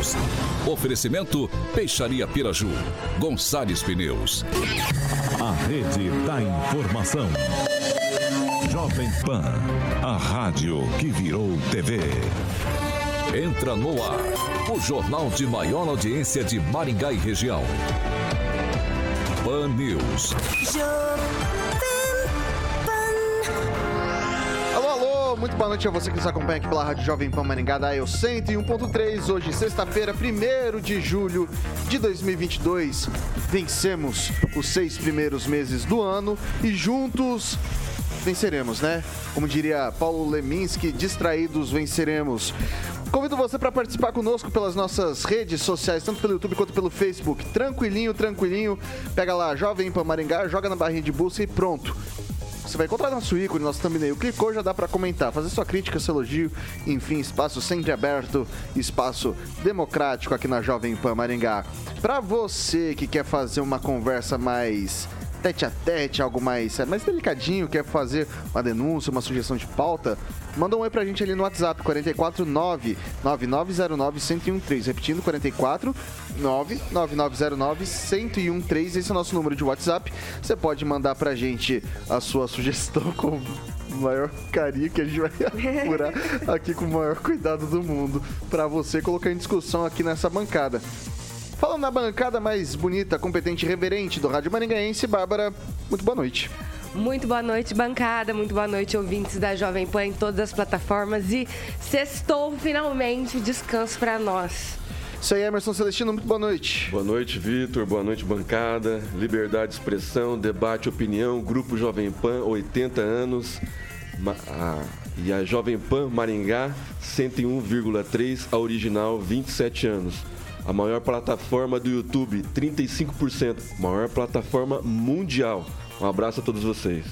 Pan News. Oferecimento Peixaria Piraju. Gonçalves Pneus. A rede da informação. Jovem Pan. A rádio que virou TV. Entra no ar. O jornal de maior audiência de Maringá e região. Pan News. Muito boa noite a você que nos acompanha aqui pela Rádio Jovem Pan Maringá da Eu 101.3. Hoje, sexta-feira, 1 de julho de 2022. Vencemos os seis primeiros meses do ano e juntos venceremos, né? Como diria Paulo Leminski, distraídos venceremos. Convido você para participar conosco pelas nossas redes sociais, tanto pelo YouTube quanto pelo Facebook. Tranquilinho, tranquilinho. Pega lá, Jovem Pan Maringá, joga na barrinha de busca e pronto. Você vai encontrar nosso ícone, nosso thumbnail. Clicou, já dá para comentar, fazer sua crítica, seu elogio. Enfim, espaço sempre aberto, espaço democrático aqui na Jovem Pan Maringá. Para você que quer fazer uma conversa mais tete a tete, algo mais, mais delicadinho, quer fazer uma denúncia, uma sugestão de pauta, manda um oi pra gente ali no WhatsApp, 449 9909 1013. Repetindo, 44 99909 1013. Esse é o nosso número de WhatsApp. Você pode mandar pra gente a sua sugestão com maior carinho que a gente vai apurar aqui com o maior cuidado do mundo para você colocar em discussão aqui nessa bancada. Falando na bancada mais bonita, competente e reverente do Rádio Maringaense, Bárbara, muito boa noite. Muito boa noite, bancada. Muito boa noite, ouvintes da Jovem Pan em todas as plataformas. E sextou finalmente descanso para nós. Isso aí, Emerson Celestino, muito boa noite. Boa noite, Vitor. Boa noite, bancada. Liberdade de expressão, debate, opinião, Grupo Jovem Pan, 80 anos. e a Jovem Pan Maringá, 101,3, a original, 27 anos a maior plataforma do YouTube, 35%, maior plataforma mundial. Um abraço a todos vocês.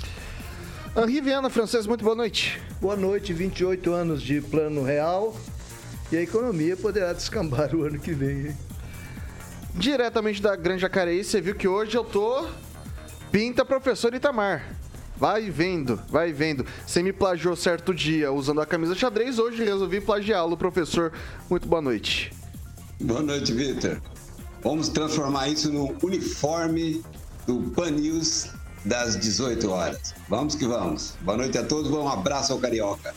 Henri Viana, francês, muito boa noite. Boa noite, 28 anos de plano real e a economia poderá descambar o ano que vem. Hein? Diretamente da Grande Jacareí, você viu que hoje eu tô pinta professor Itamar. Vai vendo, vai vendo. Você me plagiou certo dia usando a camisa xadrez, hoje resolvi plagiá-lo, professor. Muito boa noite. Boa noite, Vitor. Vamos transformar isso no uniforme do Pan News das 18 horas. Vamos que vamos. Boa noite a todos, um abraço ao Carioca.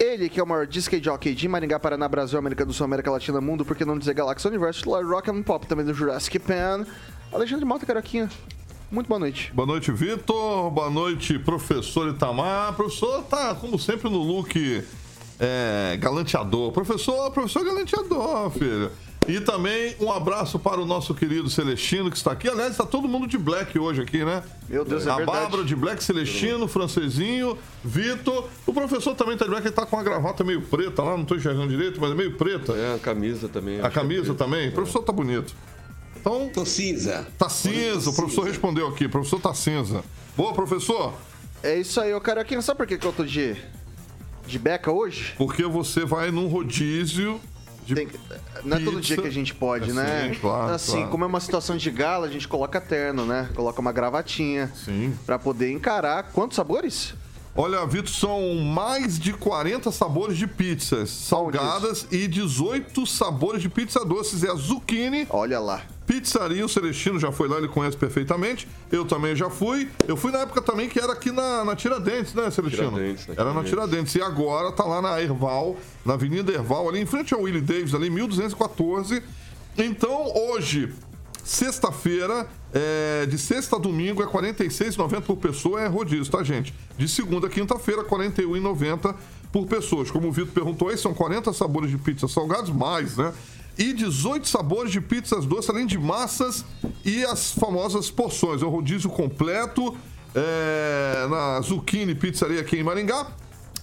Ele, que é o maior disc jockey de Maringá, Paraná, Brasil, América do Sul, América Latina, Mundo, por que não dizer Galáxia Universo, Rock and Pop, também do Jurassic Pan. Alexandre Mota, Caroquinha. Muito boa noite. Boa noite, Vitor. Boa noite, professor Itamar. Professor tá, como sempre, no look é, galanteador. Professor, professor galanteador, filho. E também um abraço para o nosso querido Celestino, que está aqui. Aliás, está todo mundo de black hoje aqui, né? Meu Deus, é A verdade. Bárbara de black, Celestino, Francesinho, Vitor. O professor também está de black, ele está com a gravata meio preta lá, não estou enxergando direito, mas é meio preta. É, a camisa também. A camisa também? O professor tá bonito. Então. Tô cinza. Tá cinza, o professor respondeu aqui. O professor tá cinza. Boa, professor? É isso aí, ô Caroquinha. Sabe por que, que eu tô de, de beca hoje? Porque você vai num rodízio de Tem- não é todo dia que a gente pode, É, né? sim, claro, assim, claro. como é uma situação de gala, a gente coloca terno, né? Coloca uma gravatinha. Sim. Pra poder encarar. Quantos sabores? Olha, Vitor, são mais de 40 sabores de pizzas salgadas e 18 sabores de pizza doces. É a zucchini. Olha lá. Pizzaria, o Celestino já foi lá, ele conhece perfeitamente. Eu também já fui. Eu fui na época também que era aqui na, na Tiradentes, né, Celestino? Tiradentes, na era na Tiradentes. E agora tá lá na Erval, na Avenida Erval, ali em frente ao Willie Davis, ali, 1214. Então, hoje, sexta-feira, é, de sexta a domingo, é R$ 46,90 por pessoa, é rodízio, tá, gente? De segunda a quinta-feira, R$ 41,90 por pessoa. Como o Vitor perguntou aí, são 40 sabores de pizza salgados, mais, né? E 18 sabores de pizzas doces, além de massas e as famosas porções. É o rodízio completo é, na Zucchini Pizzaria aqui em Maringá.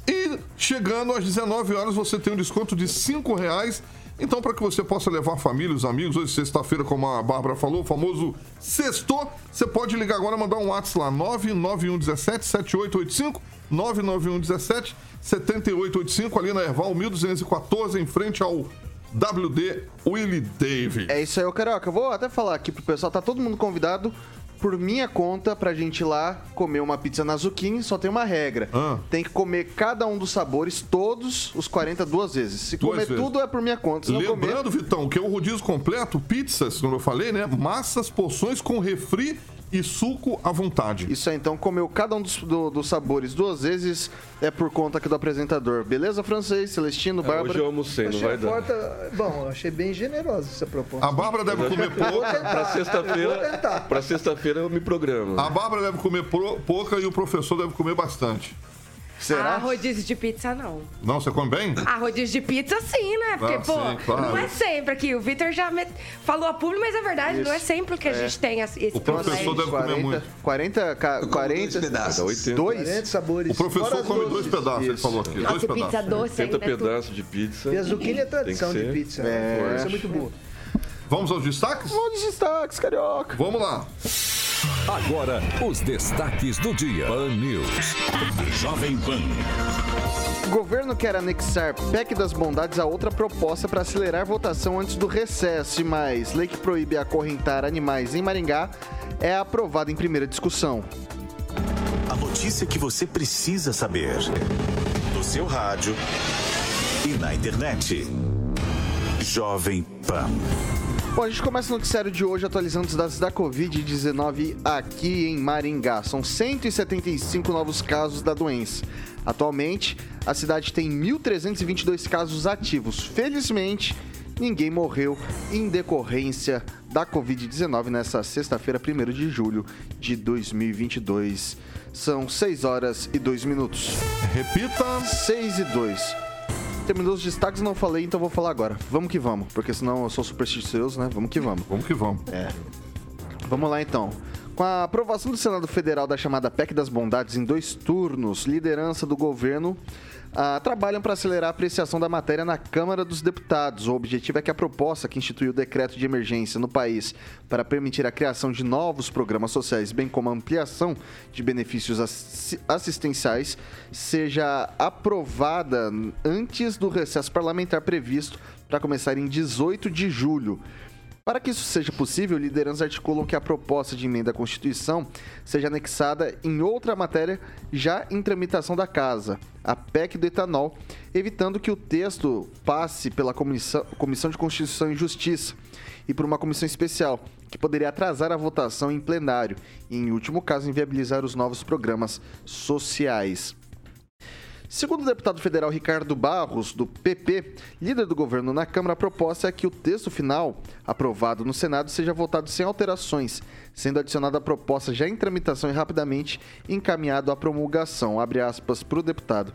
E chegando às 19 horas, você tem um desconto de 5 reais. Então, para que você possa levar a família, os amigos, hoje sexta-feira, como a Bárbara falou, o famoso sexto, você pode ligar agora, mandar um WhatsApp lá, 99117 7885, 99117 7885, ali na Erval 1214, em frente ao WD Willie Davis. É isso aí, ô Carioca. Eu vou até falar aqui pro pessoal, tá todo mundo convidado por minha conta pra gente ir lá comer uma pizza na Zucchini, só tem uma regra. Ah. Tem que comer cada um dos sabores, todos os 40 duas vezes. Se Duas comer vezes. tudo é por minha conta. Se não comer, Lembrando, Vitão, que é o rodízio completo, pizzas, como eu falei, né? Massas, porções com refri e suco à vontade. Isso aí, então comeu cada um dos, do- dos sabores duas vezes é por conta aqui do apresentador. Beleza, francês, Celestino, É, hoje Bárbara? eu almocei, não vai dar. porta... Bom, achei bem generosa essa proposta. A Bárbara deve comer Eu vou sexta-feira, pra sexta-feira eu me programo. A Bárbara deve comer pouca e o professor deve comer bastante. Será? Ah, rodízio de pizza não. Não, você come bem? Ah, rodízio de pizza sim, né? Porque, Ah, pô, sim, claro. não é sempre aqui. O Vitor já me- falou a público, mas é verdade, não é sempre que a gente tem as- esse O professor deve comer muito. 40, ca- Eu como 40 dois pedaços. Dá 80, Dois? 40 sabores. O professor Fora come dois pedaços, ele Isso. falou aqui. Dois Nossa, pedaços. pizza doce 80 ainda. é tudo. pedaços de pizza. E a zucchini é Tem tradição de pizza. É. Isso é muito boa. Vamos aos destaques? Vamos de destaques, carioca. Vamos lá. Agora, os destaques do dia. Pan News. Jovem Pan. O governo quer anexar PEC das bondades a outra proposta para acelerar votação antes do recesso, e mais lei que proíbe acorrentar animais em Maringá é aprovada em primeira discussão. A notícia que você precisa saber. No seu rádio e na internet. Jovem Pan. Bom, a gente começa o noticiário de hoje atualizando os dados da Covid-19 aqui em Maringá. São 175 novos casos da doença. Atualmente, a cidade tem 1.322 casos ativos. Felizmente, ninguém morreu em decorrência da Covid-19 nessa sexta-feira, 1 de julho de 2022. São 6 horas e 2 minutos. Repita. 6 e 2. Terminou os destaques, não falei, então vou falar agora. Vamos que vamos, porque senão eu sou supersticioso, né? Vamos que vamos. Vamos que vamos. Vamos lá então. Com a aprovação do Senado Federal da chamada PEC das Bondades em dois turnos, liderança do governo ah, trabalham para acelerar a apreciação da matéria na Câmara dos Deputados. O objetivo é que a proposta que instituiu o decreto de emergência no país para permitir a criação de novos programas sociais, bem como a ampliação de benefícios assi- assistenciais, seja aprovada antes do recesso parlamentar previsto para começar em 18 de julho. Para que isso seja possível, lideranças articulam que a proposta de emenda à Constituição seja anexada em outra matéria já em tramitação da Casa, a PEC do etanol, evitando que o texto passe pela Comissão, Comissão de Constituição e Justiça e por uma comissão especial, que poderia atrasar a votação em plenário e, em último caso, inviabilizar os novos programas sociais. Segundo o deputado federal Ricardo Barros, do PP, líder do governo na Câmara, a proposta é que o texto final, aprovado no Senado, seja votado sem alterações, sendo adicionada a proposta já em tramitação e rapidamente encaminhado à promulgação. Abre aspas para o deputado.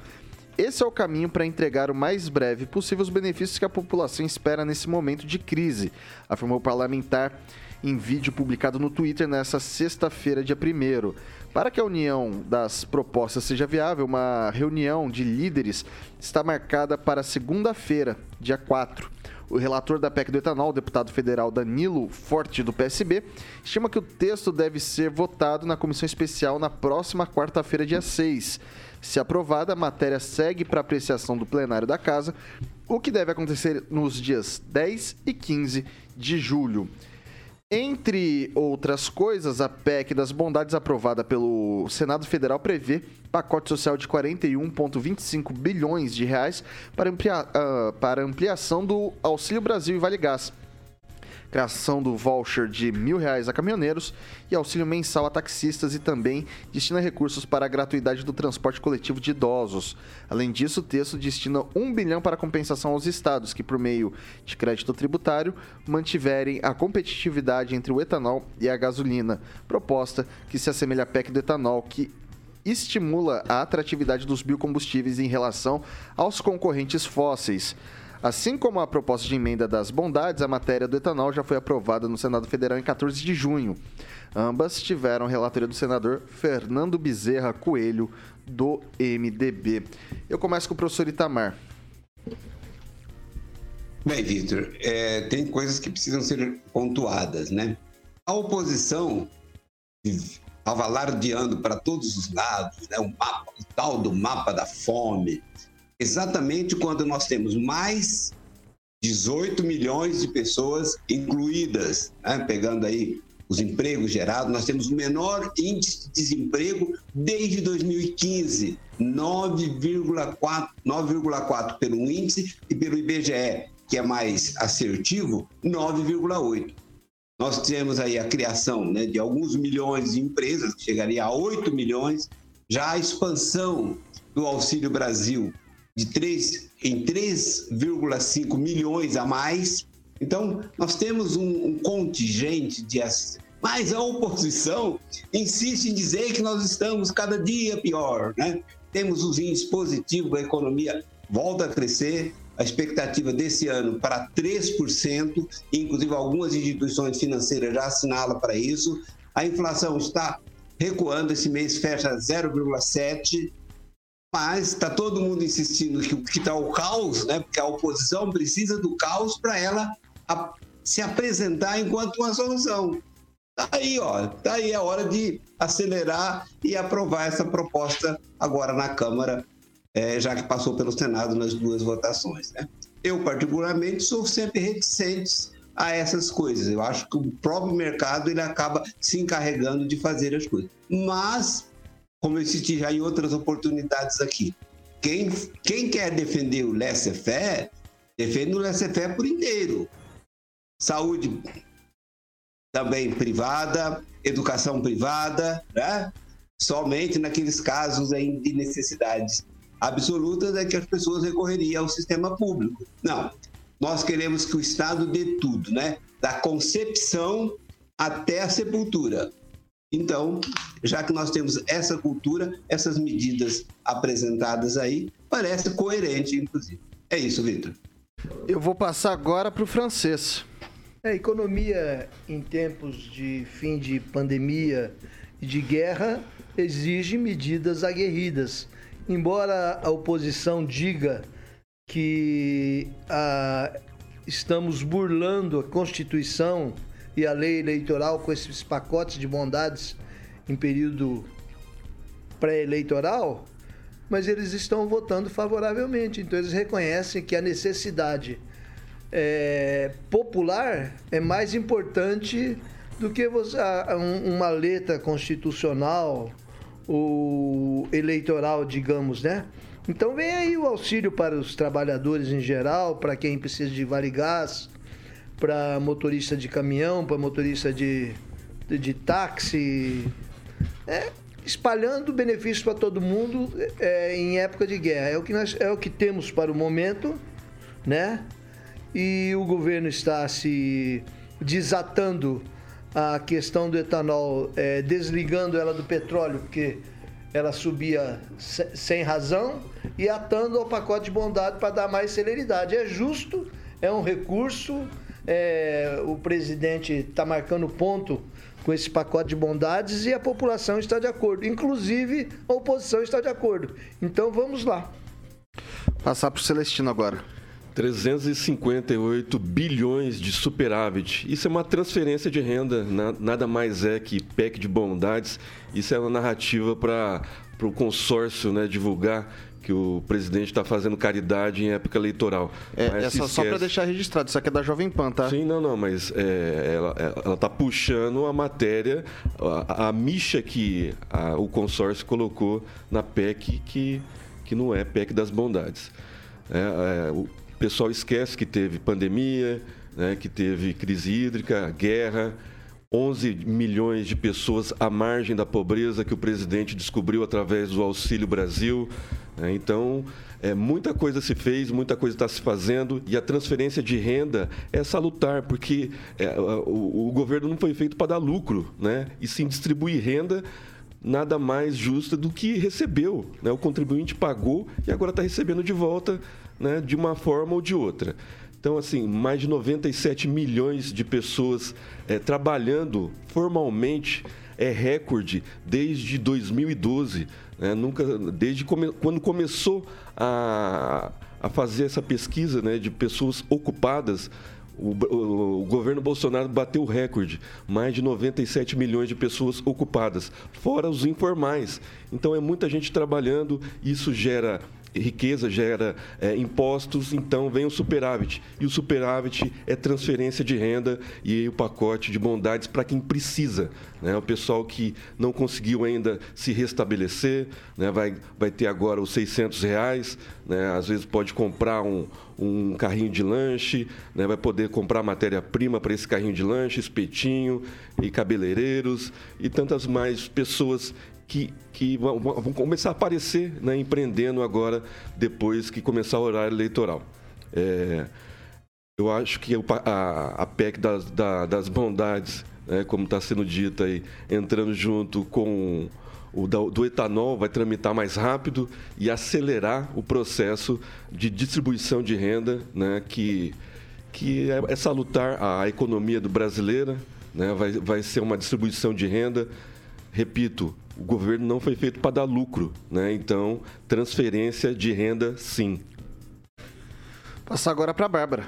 Esse é o caminho para entregar o mais breve possível os benefícios que a população espera nesse momento de crise, afirmou o parlamentar em vídeo publicado no Twitter nesta sexta-feira, dia 1 Para que a união das propostas seja viável, uma reunião de líderes está marcada para segunda-feira, dia 4. O relator da PEC do etanol, deputado federal Danilo Forte, do PSB, estima que o texto deve ser votado na comissão especial na próxima quarta-feira, dia 6. Se aprovada, a matéria segue para apreciação do plenário da Casa, o que deve acontecer nos dias 10 e 15 de julho. Entre outras coisas, a PEC das bondades aprovada pelo Senado Federal prevê pacote social de 41,25 bilhões de reais para, ah, para ampliação do Auxílio Brasil e Vale Gás, criação do voucher de mil reais a caminhoneiros e auxílio mensal a taxistas e também destina recursos para a gratuidade do transporte coletivo de idosos. Além disso, o texto destina um bilhão para compensação aos estados que, por meio de crédito tributário, mantiverem a competitividade entre o etanol e a gasolina, proposta que se assemelha à PEC do etanol, que estimula a atratividade dos biocombustíveis em relação aos concorrentes fósseis. Assim como a proposta de emenda das bondades, a matéria do etanol já foi aprovada no Senado Federal em 14 de junho. Ambas tiveram relatoria do senador Fernando Bezerra Coelho, do MDB. Eu começo com o professor Itamar. Bem, Vitor, é, tem coisas que precisam ser pontuadas, né? A oposição estava alardeando para todos os lados, né? o, mapa, o tal do mapa da fome, exatamente quando nós temos mais 18 milhões de pessoas incluídas, né? pegando aí os empregos gerados, nós temos o menor índice de desemprego desde 2015, 9,4 pelo índice e pelo IBGE, que é mais assertivo, 9,8. Nós temos aí a criação né, de alguns milhões de empresas, que chegaria a 8 milhões, já a expansão do Auxílio Brasil de 3, em 3,5 milhões a mais. Então, nós temos um, um contingente de. Mas a oposição insiste em dizer que nós estamos cada dia pior. Né? Temos os índices positivos, a economia volta a crescer, a expectativa desse ano para 3%, inclusive algumas instituições financeiras já assinalam para isso. A inflação está recuando, esse mês fecha 0,7%, mas está todo mundo insistindo que está o caos, né? porque a oposição precisa do caos para ela a, se apresentar enquanto uma solução. Está aí, ó, tá aí a hora de acelerar e aprovar essa proposta agora na Câmara é, já que passou pelo Senado nas duas votações. Né? Eu, particularmente, sou sempre reticente a essas coisas. Eu acho que o próprio mercado ele acaba se encarregando de fazer as coisas. Mas, como eu citei já em outras oportunidades aqui, quem, quem quer defender o laissez-faire, defende o laissez-faire por inteiro. Saúde também privada, educação privada, né? somente naqueles casos de necessidades absolutas é que as pessoas recorreriam ao sistema público. Não. Nós queremos que o Estado dê tudo, né? Da concepção até a sepultura. Então, já que nós temos essa cultura, essas medidas apresentadas aí, parece coerente, inclusive. É isso, Vitor. Eu vou passar agora para o francês. A economia em tempos de fim de pandemia e de guerra exige medidas aguerridas embora a oposição diga que ah, estamos burlando a Constituição e a lei eleitoral com esses pacotes de bondades em período pré-eleitoral, mas eles estão votando favoravelmente. Então eles reconhecem que a necessidade é, popular é mais importante do que você, uma letra constitucional o eleitoral, digamos, né? Então vem aí o auxílio para os trabalhadores em geral, para quem precisa de vale gás, para motorista de caminhão, para motorista de, de, de, táxi, é, espalhando benefícios para todo mundo é, em época de guerra. É o, que nós, é o que temos para o momento, né? E o governo está se desatando a questão do etanol, é, desligando ela do petróleo, porque ela subia sem razão, e atando ao pacote de bondade para dar mais celeridade. É justo, é um recurso, é, o presidente está marcando ponto com esse pacote de bondades e a população está de acordo. Inclusive, a oposição está de acordo. Então vamos lá. Passar para o Celestino agora. 358 bilhões de superávit. Isso é uma transferência de renda, nada mais é que PEC de bondades. Isso é uma narrativa para o consórcio né, divulgar que o presidente está fazendo caridade em época eleitoral. É, essa só para deixar registrado, isso aqui é da Jovem Pan, tá? Sim, não, não, mas é, ela está puxando a matéria, a, a micha que a, o consórcio colocou na PEC, que, que não é PEC das bondades. É, é, o, o pessoal esquece que teve pandemia, né, que teve crise hídrica, guerra, 11 milhões de pessoas à margem da pobreza que o presidente descobriu através do Auxílio Brasil. Né? Então, é, muita coisa se fez, muita coisa está se fazendo e a transferência de renda é salutar, porque é, o, o, governo não foi feito para dar lucro, né? e sim distribuir renda nada mais justa do que recebeu. Né? O contribuinte pagou e agora está recebendo de volta né, de uma forma ou de outra. Então, assim, mais de 97 milhões de pessoas é, trabalhando formalmente é recorde desde 2012. Né? Nunca, desde come, quando começou a, a fazer essa pesquisa né, de pessoas ocupadas, o, o, o, governo Bolsonaro bateu o recorde, mais de 97 milhões de pessoas ocupadas, fora os informais. Então é muita gente trabalhando, isso gera riqueza gera é, impostos, então vem o superávit. E o superávit é transferência de renda e o pacote de bondades para quem precisa. Né? O pessoal que não conseguiu ainda se restabelecer, né? vai, vai ter agora os 600 reais, né? às vezes pode comprar um, um carrinho de lanche, né? vai poder comprar matéria-prima para esse carrinho de lanche, espetinho e cabeleireiros e tantas mais pessoas que, que vão, vão, começar a aparecer né, empreendendo agora, depois que começar o horário eleitoral. É, eu acho que a, a PEC das, da, das bondades, né, como está sendo dito aí, entrando junto com o do, etanol, vai tramitar mais rápido e acelerar o processo de distribuição de renda, né, que, que é, é salutar a economia do brasileira, né, vai, vai ser uma distribuição de renda, repito, o governo não foi feito para dar lucro, né? Então, transferência de renda, sim. Passar agora para a Bárbara.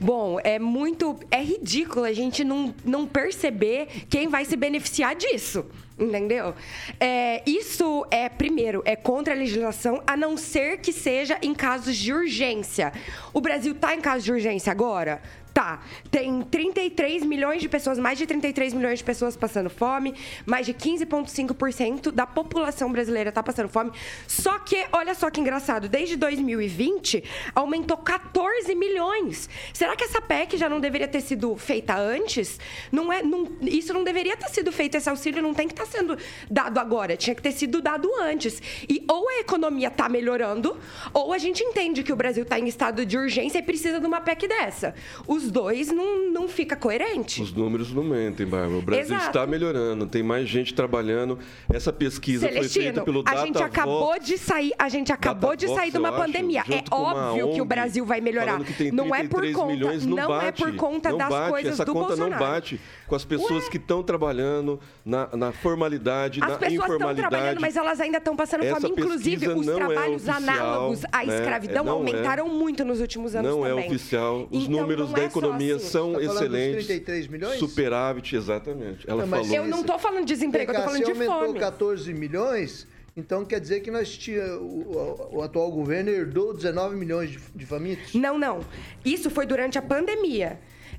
Bom, é muito. É ridículo a gente não, não perceber quem vai se beneficiar disso. Entendeu? É, isso é, primeiro, é contra a legislação, a não ser que seja em casos de urgência. O Brasil está em caso de urgência agora? Tá, tem 33 milhões de pessoas, mais de 33 milhões de pessoas passando fome, mais de 15,5% da população brasileira está passando fome. Só que, olha só que engraçado, desde 2020 aumentou 14 milhões. Será que essa PEC já não deveria ter sido feita antes? Não é, não, isso não deveria ter sido feito, esse auxílio não tem que estar tá sendo dado agora, tinha que ter sido dado antes. E ou a economia está melhorando, ou a gente entende que o Brasil está em estado de urgência e precisa de uma PEC dessa. Os dois não, não fica coerente. Os números não mentem, Bárbara. O Brasil Exato. está melhorando, tem mais gente trabalhando. Essa pesquisa Celestino, foi feita pelo a gente acabou de sair, a gente acabou de sair de uma pandemia. Acho, é óbvio que o Brasil vai melhorar. não é por conta, milhões, não, não é por conta das bate, coisas essa do conta Bolsonaro. não bate com as pessoas Ué? que estão trabalhando na, na formalidade, as na informalidade. As pessoas estão trabalhando, mas elas ainda estão passando fome. Inclusive, os é trabalhos é oficial, análogos à né? escravidão não aumentaram é. muito nos últimos anos não também. Não é oficial. Os então, números da economia assim. são tá excelentes. 33 milhões? Superávit, exatamente. Ela não, falou. Eu não estou falando de desemprego, eu estou falando de fome. aumentou 14 milhões, então quer dizer que nós tinha, o, o, atual governo herdou 19 milhões de, de famintos? Não, não. Isso foi durante a pandemia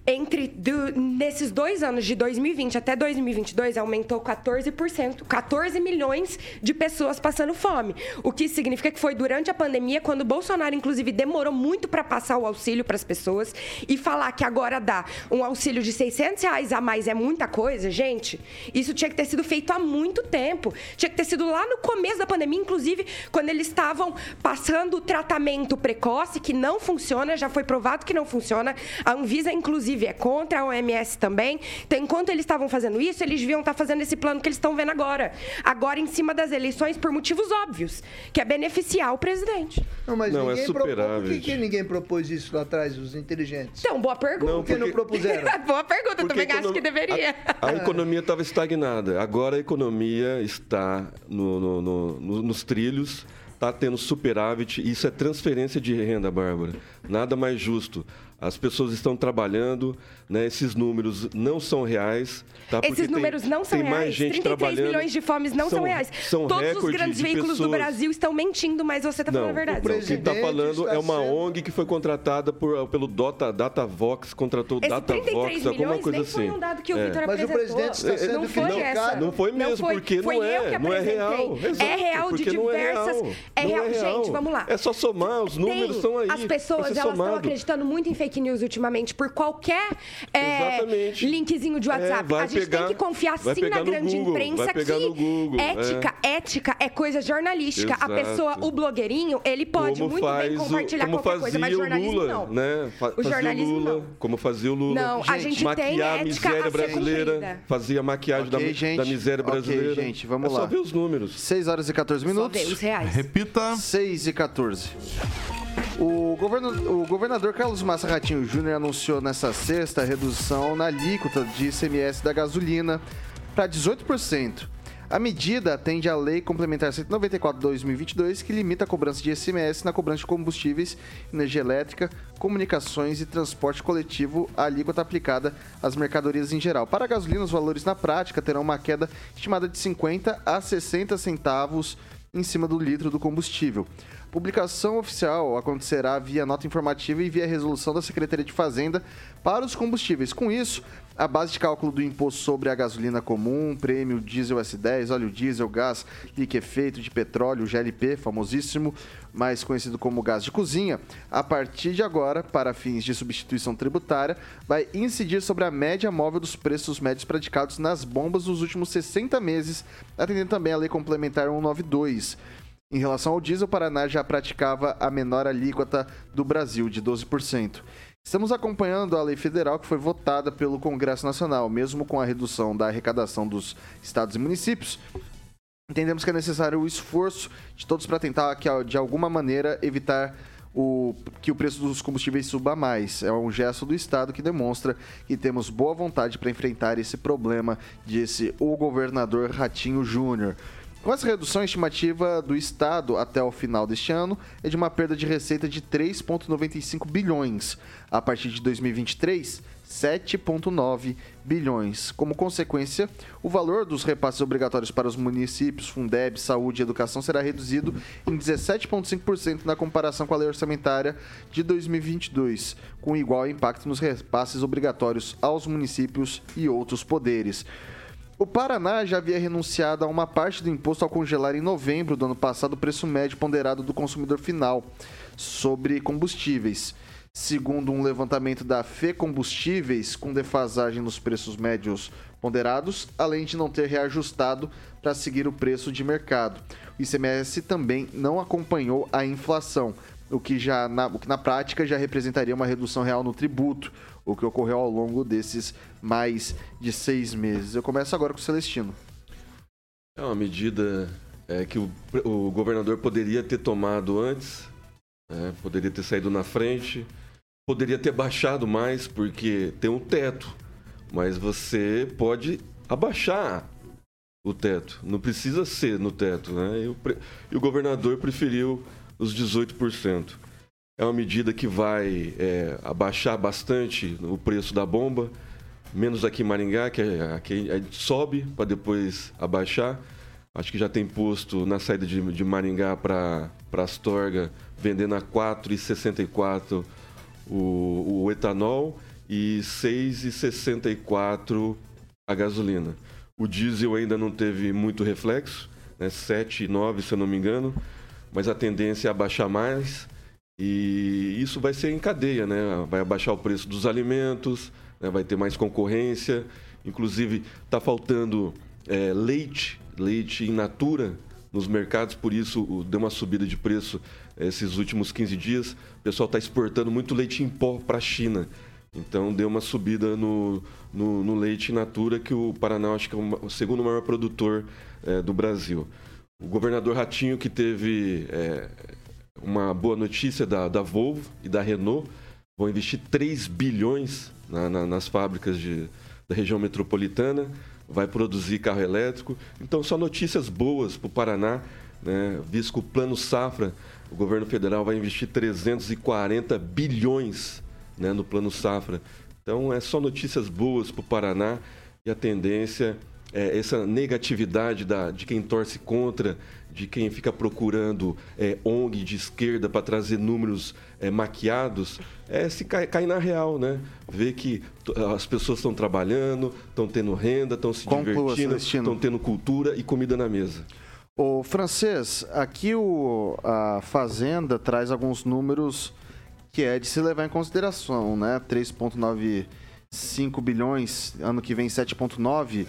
entre do, nesses dois anos, de 2020 até 2022, aumentou 14%, 14 milhões de pessoas passando fome. O que significa que foi durante a pandemia, quando o Bolsonaro, inclusive, demorou muito para passar o auxílio para as pessoas e falar que agora dá um auxílio de 600 reais a mais é muita coisa, gente. Isso tinha que ter sido feito há muito tempo. Tinha que ter sido lá no começo da pandemia, inclusive, quando eles estavam passando o tratamento precoce, que não funciona, já foi provado que não funciona. A Anvisa, inclusive, inclusive é contra a OMS também. Então, enquanto eles estavam fazendo isso, eles deviam estar fazendo esse plano que eles estão vendo agora. Agora, em cima das eleições, por motivos óbvios, que é beneficiar o presidente. Não, mas não, ninguém é propôs. Por que, que, ninguém propôs isso lá atrás, os inteligentes? Então, boa pergunta. Não, porque... Por que não propuseram? boa pergunta, porque também acho que deveria. A, a economia estava estagnada. Agora a economia está no, no, no, nos trilhos está tendo superávit. Isso é transferência de renda, Bárbara. Nada mais justo. As pessoas estão trabalhando, né? esses números não são reais. Tá? Esses Porque números tem, não são tem reais. Mais gente 33 milhões de fomes não são, são reais. São Todos os grandes veículos pessoas... do Brasil estão mentindo, mas você está falando a verdade. Não, quem está falando está é uma sendo... ONG que foi contratada por, pelo Data, Datavox, contratou Esse Datavox, alguma coisa nem assim. Foi um dado que o é. Vitor mas apresentou. o presidente está sendo não foi criticado. essa. Não foi mesmo, não foi. porque foi não eu é. Que não é real. Exato, é real de diversas. É real. É real. Gente, vamos lá. É só somar, os números estão aí. As pessoas elas estão acreditando muito em fake news ultimamente por qualquer é, linkzinho de WhatsApp. É, a gente pegar, tem que confiar sim na grande Google, imprensa que Google, ética, é. ética é coisa jornalística. Exato. A pessoa, o blogueirinho, ele pode como muito bem compartilhar o, qualquer coisa, mas jornalismo Lula, não. Né? Fa o jornalismo Lula, não. Como fazia o Lula. Não, gente, a gente maquiar tem a miséria a brasileira, fazia maquiagem okay, da, gente. da miséria brasileira. Okay, gente, vamos é lá. só ver os números. 6 horas e 14 minutos. Só ver os reais. Repita. 6 e 14. O, governo, o governador Carlos Massa Ratinho Júnior anunciou nessa sexta a redução na alíquota de ICMS da gasolina para 18%. A medida atende à Lei Complementar 194/2022, que limita a cobrança de ICMS na cobrança de combustíveis, energia elétrica, comunicações e transporte coletivo, a alíquota aplicada às mercadorias em geral. Para a gasolina, os valores na prática terão uma queda estimada de 50 a 60 centavos em cima do litro do combustível. Publicação oficial acontecerá via nota informativa e via resolução da Secretaria de Fazenda para os combustíveis. Com isso, a base de cálculo do imposto sobre a gasolina comum, prêmio diesel S10, óleo diesel, gás liquefeito de petróleo, GLP, famosíssimo, mais conhecido como gás de cozinha, a partir de agora, para fins de substituição tributária, vai incidir sobre a média móvel dos preços médios praticados nas bombas nos últimos 60 meses, atendendo também a Lei Complementar 192. Em relação ao diesel, o Paraná já praticava a menor alíquota do Brasil, de 12%. Estamos acompanhando a lei federal que foi votada pelo Congresso Nacional, mesmo com a redução da arrecadação dos estados e municípios. Entendemos que é necessário o esforço de todos para tentar, de alguma maneira, evitar o, que o preço dos combustíveis suba mais. É um gesto do Estado que demonstra que temos boa vontade para enfrentar esse problema, disse o governador Ratinho Júnior. Com essa redução, estimativa do Estado até o final deste ano é de uma perda de receita de 3,95 bilhões. A partir de 2023, 7,9 bilhões. Como consequência, o valor dos repasses obrigatórios para os municípios, Fundeb, Saúde e Educação será reduzido em 17,5% na comparação com a lei orçamentária de 2022, com igual impacto nos repasses obrigatórios aos municípios e outros poderes. O Paraná já havia renunciado a uma parte do imposto ao congelar em novembro do ano passado o preço médio ponderado do consumidor final sobre combustíveis. Segundo um levantamento da Fê Combustíveis, com defasagem nos preços médios ponderados, além de não ter reajustado para seguir o preço de mercado. O ICMS também não acompanhou a inflação, o que, já na, o que na prática já representaria uma redução real no tributo, o que ocorreu ao longo desses mais de seis meses. Eu começo agora com o Celestino. É uma medida é, que o, o governador poderia ter tomado antes, né? poderia ter saído na frente, poderia ter baixado mais, porque tem um teto, mas você pode abaixar o teto, não precisa ser no teto, né? E o, e o governador preferiu os 18%. É uma medida que vai é, abaixar bastante o preço da bomba, menos aqui em Maringá, que é, aqui a gente sobe para depois abaixar. Acho que já tem posto na saída de, de Maringá para Astorga, vendendo a R$ 4,64 o, o etanol e R$ 6,64 a gasolina. O diesel ainda não teve muito reflexo, né? 7,9 se eu não me engano, mas a tendência é abaixar mais. E isso vai ser em cadeia, né? Vai abaixar o preço dos alimentos, né? vai ter mais concorrência. Inclusive, está faltando é, leite, leite in natura nos mercados, por isso deu uma subida de preço esses últimos 15 dias. O pessoal está exportando muito leite em pó para a China. Então deu uma subida no, no, no, leite natura, que o Paraná acho que é o segundo maior produtor é, do Brasil. O governador Ratinho, que teve é, uma boa notícia da, da Volvo e da Renault. Vão investir 3 bilhões na, na, nas fábricas de, da região metropolitana. Vai produzir carro elétrico. Então, são notícias boas para o Paraná. Né? Visto que o Plano Safra, o governo federal vai investir 340 bilhões né, no Plano Safra. Então, é só notícias boas para o Paraná. E a tendência é essa negatividade da, de quem torce contra de quem fica procurando é, ONG de esquerda para trazer números é, maquiados, é se cair cai na real, né? Ver que as pessoas estão trabalhando, estão tendo renda, estão se Conclua, divertindo, estão tendo cultura e comida na mesa. O francês, aqui o, a Fazenda traz alguns números que é de se levar em consideração, né? 3,95 bilhões, ano que vem 7,9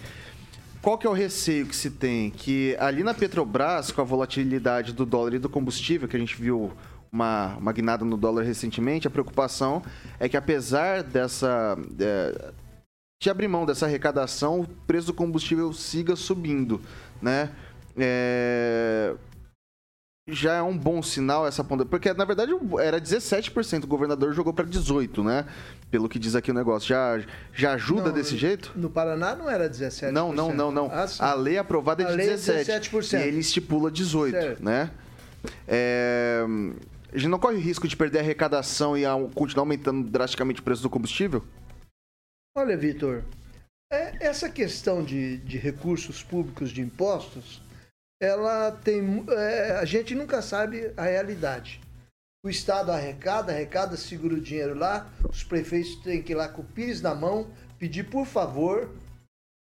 qual que é o receio que se tem? Que ali na Petrobras, com a volatilidade do dólar e do combustível, que a gente viu uma, uma guinada no dólar recentemente, a preocupação é que apesar dessa... É, de abrir mão dessa arrecadação, o preço do combustível siga subindo, né? É... já é um bom sinal essa ponta. Porque, na verdade, era 17%. O governador jogou para 18%, né? Pelo que diz aqui o negócio. Já, já ajuda Não, desse jeito? No Paraná não era 17%. Não, não, não, não. Ah, a lei aprovada é de A lei é 17%. 17%. E ele estipula 18%, Certo. né? É, A gente não corre o risco de perder a arrecadação e a- continuar aumentando drasticamente o preço do combustível? Olha, Vitor, é- essa questão de, de recursos públicos de impostos, ela tem. é, a gente nunca sabe a realidade. O Estado arrecada, arrecada, segura o dinheiro lá, os prefeitos têm que ir lá com o pires na mão, pedir por favor,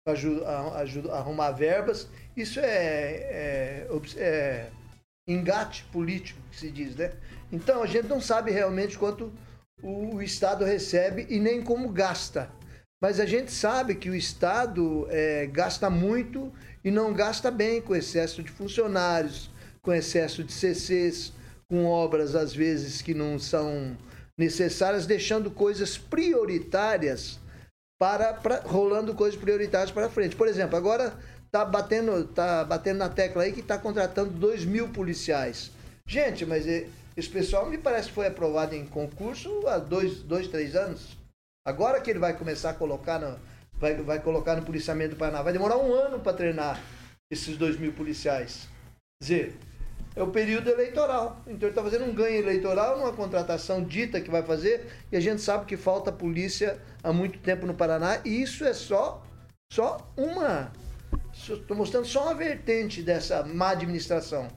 para aju- a- aju- arrumar verbas. Isso é, é, é engate político, que se diz, né? Então a gente não sabe realmente quanto o, o Estado recebe e nem como gasta. Mas a gente sabe que o Estado é, gasta muito e não gasta bem com excesso de funcionários, com excesso de CCs, com obras às vezes que não são necessárias, deixando coisas prioritárias para, para rolando coisas prioritárias para frente. Por exemplo, agora tá batendo, tá batendo na tecla aí que está contratando 2 mil policiais. Gente, mas esse pessoal me parece que foi aprovado em concurso há dois, dois três anos. Agora que ele vai começar a colocar no, vai, vai colocar no policiamento do Paraná, vai demorar um ano para treinar esses 2 mil policiais. Quer dizer, é o período eleitoral. Então ele está fazendo um ganho eleitoral numa contratação dita que vai fazer, e a gente sabe que falta polícia há muito tempo no Paraná, e isso é só, só uma. Estou mostrando só uma vertente dessa má administração.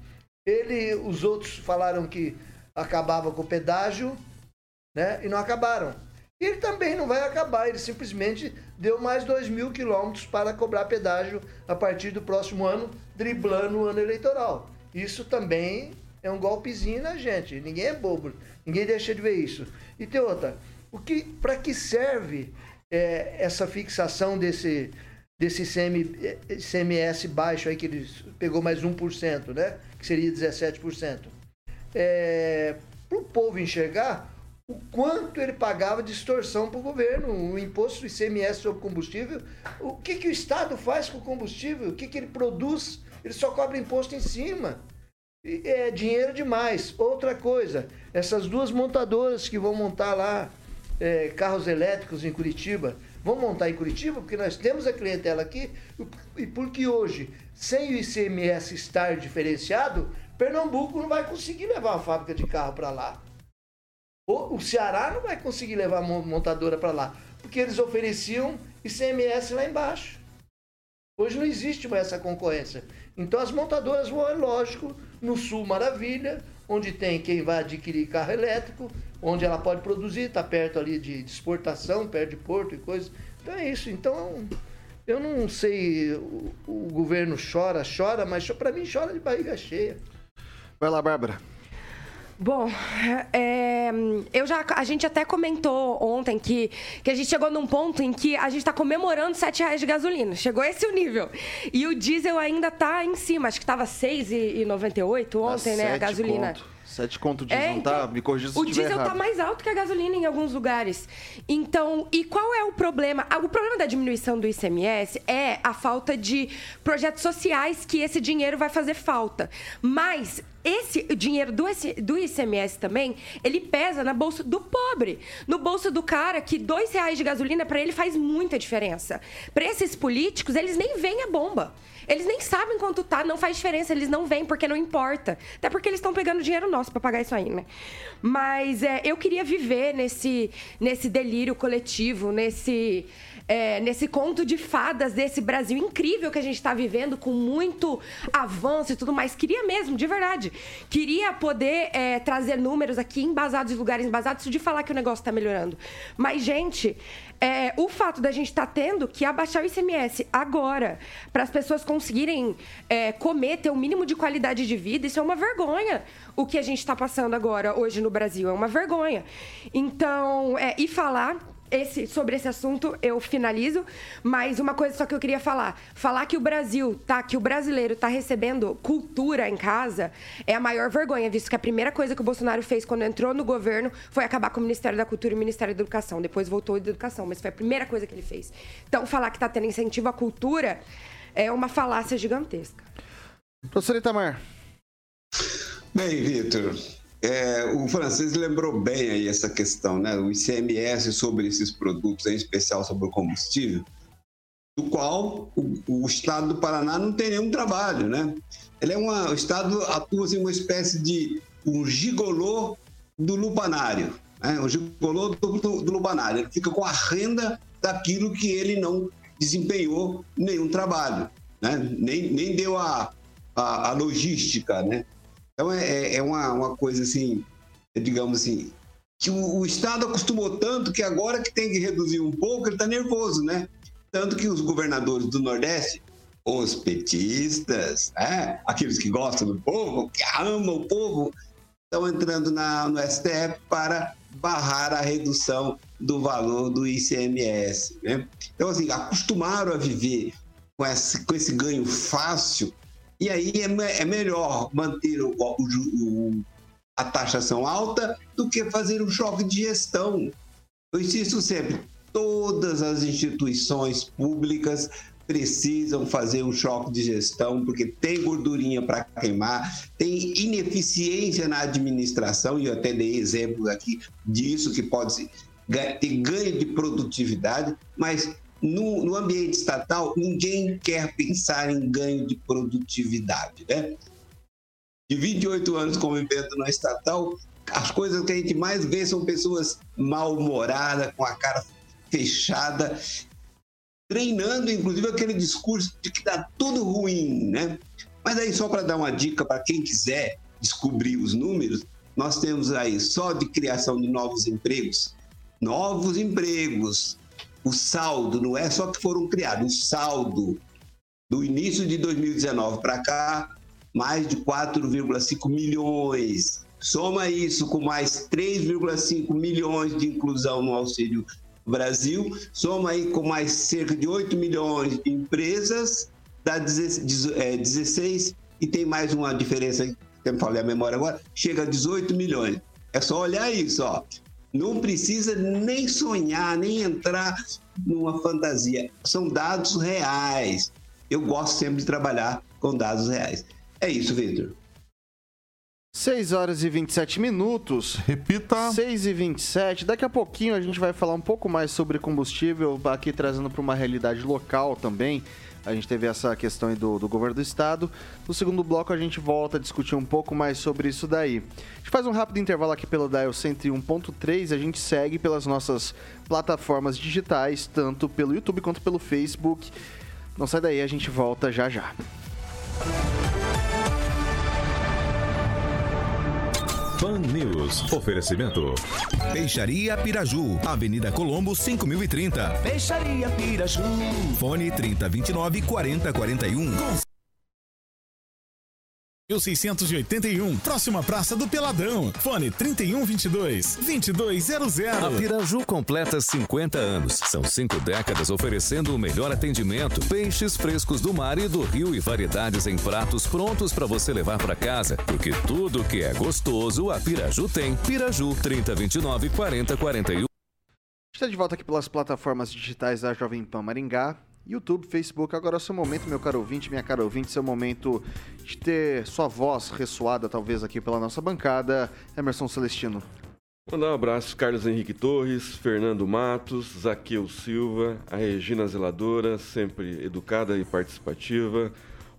Ele, os outros falaram que acabava com o pedágio, né? E não acabaram. Ele também não vai acabar, ele simplesmente deu mais 2 mil quilômetros para cobrar pedágio a partir do próximo ano, driblando o ano eleitoral. Isso também é um golpezinho na gente. Ninguém é bobo, ninguém deixa de ver isso. E tem outra, o que, para que serve é, essa fixação desse, desse CM, eh, CMS baixo aí, que ele pegou mais 1%, né? Que seria 17%. É, para o povo enxergar o quanto ele pagava de extorsão para o governo, o imposto do ICMS sobre combustível. O que, que o Estado faz com o combustível? O que, que ele produz? Ele só cobra imposto em cima. E É dinheiro demais. Outra coisa, essas duas montadoras que vão montar lá é, carros elétricos em Curitiba, vão montar em Curitiba porque nós temos a clientela aqui e porque hoje, sem o ICMS estar diferenciado, Pernambuco não vai conseguir levar uma fábrica de carro para lá. O Ceará não vai conseguir levar a mon- montadora para lá, porque eles ofereciam ICMS lá embaixo. Hoje não existe mais essa concorrência. Então as montadoras vão, é lógico, no sul maravilha, onde tem quem vai adquirir carro elétrico, onde ela pode produzir, está perto ali de, de exportação, perto de porto e coisa. Então é isso. Então eu não sei, o, o governo chora, chora, mas para mim chora de barriga cheia. Vai lá, Bárbara. Bom, é, eu já, a gente até comentou ontem que, que a gente chegou num ponto em que a gente está comemorando 7 reais de gasolina. Chegou esse o nível. E o diesel ainda tá em cima. Acho que estava R$ 6,98 ontem, né? A Sete gasolina. Conto. Sete conto o diesel, É, não tá? então, Me corrija se O diesel errado. tá mais alto que a gasolina em alguns lugares. Então, e qual é o problema? Ah, O problema da diminuição do ICMS é a falta de projetos sociais que esse dinheiro vai fazer falta. Mas esse dinheiro do, do ICMS também, ele pesa na bolsa do pobre. No bolso do cara que dois reais de gasolina, para ele faz muita diferença. Para esses políticos, eles nem veem a bomba. Eles nem sabem quanto tá, não faz diferença, eles não vêm porque não importa. Até porque eles estão pegando dinheiro nosso para pagar isso aí, né? Mas é, eu queria viver nesse, nesse delírio coletivo, nesse, é, nesse conto de fadas desse Brasil incrível que a gente está vivendo, com muito avanço e tudo mais. Queria mesmo, de verdade. Queria poder é, trazer números aqui embasados, em lugares embasados, de falar que o negócio está melhorando. Mas, gente, é, o fato da gente estar tendo que abaixar o ICMS agora, para as pessoas conseguirem é, comer, ter o mínimo de qualidade de vida, isso é uma vergonha. O que a gente está passando agora, hoje no Brasil, é uma vergonha. Então, é, e falar esse, sobre esse assunto eu finalizo, mas uma coisa só que eu queria falar, falar que o Brasil tá, que o brasileiro tá recebendo cultura em casa é a maior vergonha, visto que a primeira coisa que o Bolsonaro fez quando entrou no governo foi acabar com o Ministério da Cultura e o Ministério da Educação, depois voltou de Educação, mas foi a primeira coisa que ele fez. Então falar que tá tendo incentivo à cultura é uma falácia gigantesca. Professor Itamar. Bem, Vitor, é, o francês lembrou bem aí essa questão, né? O ICMS sobre esses produtos, em especial sobre o combustível, do qual o, o Estado do Paraná não tem nenhum trabalho, né? Ele é uma, o Estado atua em assim, uma espécie de um gigolô do lupanário, né? o gigolô do, do, do lupanário. Ele fica com a renda daquilo que ele não desempenhou nenhum trabalho, né? nem, nem deu a, a, a logística, né? Então é, é, é uma, uma coisa assim, digamos assim, que o, o, Estado acostumou tanto que agora que tem que reduzir um pouco, ele está nervoso, né? Tanto que os governadores do Nordeste, os petistas, né? aqueles que gostam do povo, que amam o povo, estão entrando na, no STF para barrar a redução do valor do ICMS. Né? Então, assim, acostumaram a viver com esse, com esse ganho fácil e aí é, é melhor manter o, o, o, a taxação alta do que fazer um choque de gestão. Eu insisto sempre, todas as instituições públicas precisam fazer um choque de gestão, porque tem gordurinha para queimar, tem ineficiência na administração, e eu até dei exemplos aqui disso, que pode ter ganho de produtividade, mas no, no, ambiente estatal, ninguém quer pensar em ganho de produtividade, né? De 28 anos convivendo na estatal, as coisas que a gente mais vê são pessoas mal-humoradas, com a cara fechada, treinando, inclusive, aquele discurso de que dá tudo ruim, né? Mas aí, só para dar uma dica para quem quiser descobrir os números, nós temos aí só de criação de novos empregos, novos empregos, o saldo, não é só que foram criados, o saldo do início de 2019 para cá, mais de 4,5 milhões. Soma isso com mais 3,5 milhões de inclusão no Auxílio Brasil, soma aí com mais cerca de 8 milhões de empresas, dá 16 é, e tem mais uma diferença, que eu falei a memória agora, chega a 18 milhões. É só olhar isso, ó. Não precisa nem sonhar, nem entrar numa fantasia. São dados reais. Eu gosto sempre de trabalhar com dados reais. É isso, Vitor. 6 horas e 27 minutos. Repita. 6 e 27. Daqui a pouquinho a gente vai falar um pouco mais sobre combustível, aqui trazendo para uma realidade local também. A gente teve essa questão do, do governo do estado. No segundo bloco a gente volta a discutir um pouco mais sobre isso daí. A gente faz um rápido intervalo aqui pelo Dial 101.3 a gente segue pelas nossas plataformas digitais, tanto pelo YouTube quanto pelo Facebook. Não sai daí, a gente volta já já. Pan News. Oferecimento. Peixaria Piraju. Avenida Colombo, 5030. Peixaria Piraju. Fone 3029 4041. 1681, próxima Praça do Peladão. Fone 3122 2200. A Piraju completa 50 anos. São cinco décadas oferecendo o melhor atendimento, peixes frescos do mar e do rio e variedades em pratos prontos para você levar para casa. Porque tudo que é gostoso, a Piraju tem. Piraju 3029 4041. Está de volta aqui pelas plataformas digitais da Jovem Pan Maringá. YouTube, Facebook. Agora é o seu momento, meu caro ouvinte, minha cara ouvinte, seu momento de ter sua voz ressoada, talvez, aqui pela nossa bancada. Emerson Celestino. Mandar um abraço Carlos Henrique Torres, Fernando Matos, Zaqueu Silva, a Regina Zeladora, sempre educada e participativa,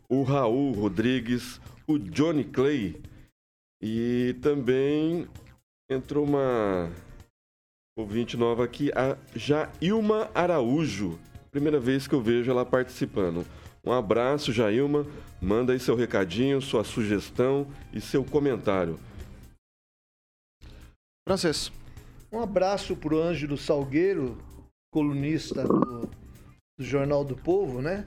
o Raul Rodrigues, o Johnny Clay e também entrou uma ouvinte nova aqui, a Jailma Araújo. Primeira vez que eu vejo ela participando. Um abraço, Jailma. Manda aí seu recadinho, sua sugestão e seu comentário. Francês. Um abraço para o Ângelo Salgueiro, colunista do, do Jornal do Povo, né?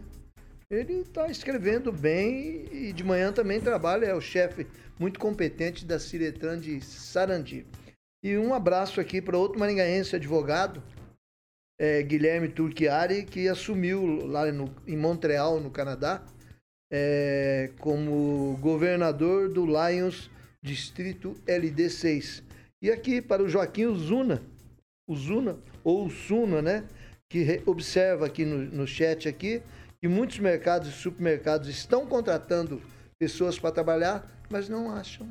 Ele está escrevendo bem e de manhã também trabalha, é o chefe muito competente da Ciretran de Sarandi. E um abraço aqui para outro maringaense advogado, é, Guilherme Turchiari, que assumiu lá no, em Montreal, no Canadá, é, como governador do Lions Distrito LD6. E aqui para o Joaquim Zuna, Zuna, ou Suna, né? Que observa aqui no, no chat aqui que muitos mercados e supermercados estão contratando pessoas para trabalhar, mas não acham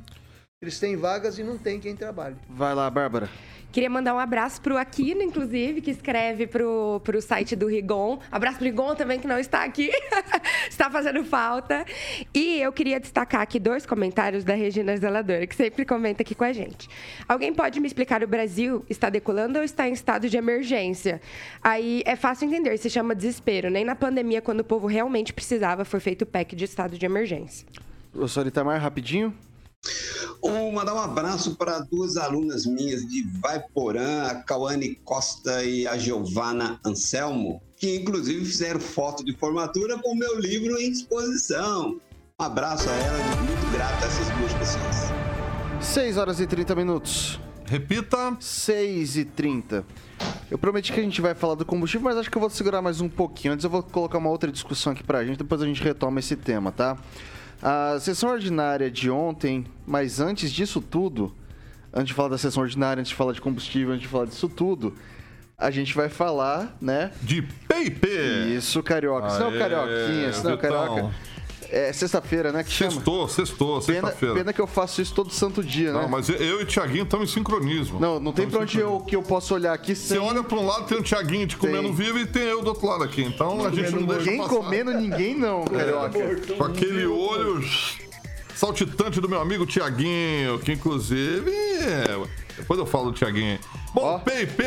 Eles têm vagas e não tem quem trabalhe. Vai lá, Bárbara. Queria mandar um abraço pro Aquino, inclusive, que escreve pro, pro site do Rigon. Abraço pro Rigon também, que não está aqui. está fazendo falta. E eu queria destacar aqui dois comentários da Regina Zeladora, que sempre comenta aqui com a gente. Alguém pode me explicar, o Brasil está decolando ou está em estado de emergência? Aí é fácil entender, se chama desespero. Nem na pandemia, quando o povo realmente precisava, foi feito o PEC de estado de emergência. Professor Itamar, rapidinho. Um, mandar um abraço para duas alunas minhas de Vaiporã, a Cauane Costa e a Giovana Anselmo, que inclusive fizeram foto de formatura com o meu livro em exposição. Um abraço a elas, muito grato a essas duas pessoas. 6 horas e 30 minutos. Repita. 6 e 30. Eu prometi que a gente vai falar do combustível, mas acho que eu vou segurar mais um pouquinho. Antes eu vou colocar uma outra discussão aqui pra gente, depois a gente retoma esse tema, tá? A sessão ordinária de ontem, mas antes disso tudo, antes de falar da sessão ordinária, antes de falar de combustível, antes de falar disso tudo, a gente vai falar, né? De PIP! Isso, carioca. Senão Aê, carioquinha, senão Vitão. carioca. É sexta-feira, né? Que chama? Sextou, sextou, Pena, sexta-feira. pena que eu faço isso todo santo dia, né? Não, mas eu e o Thiaguinho estamos em sincronismo. Não, não tem pra onde eu, que eu posso olhar aqui Você sem... olha para um lado, tem o Thiaguinho te comendo Tem. vivo e tem eu do outro lado aqui. Então a gente não deixa Ninguém passar. comendo ninguém não, carioca. Com aquele olho saltitante do meu amigo Tiaguinho, que inclusive. é, Depois eu falo do Tiaguinho. Bom, PIP.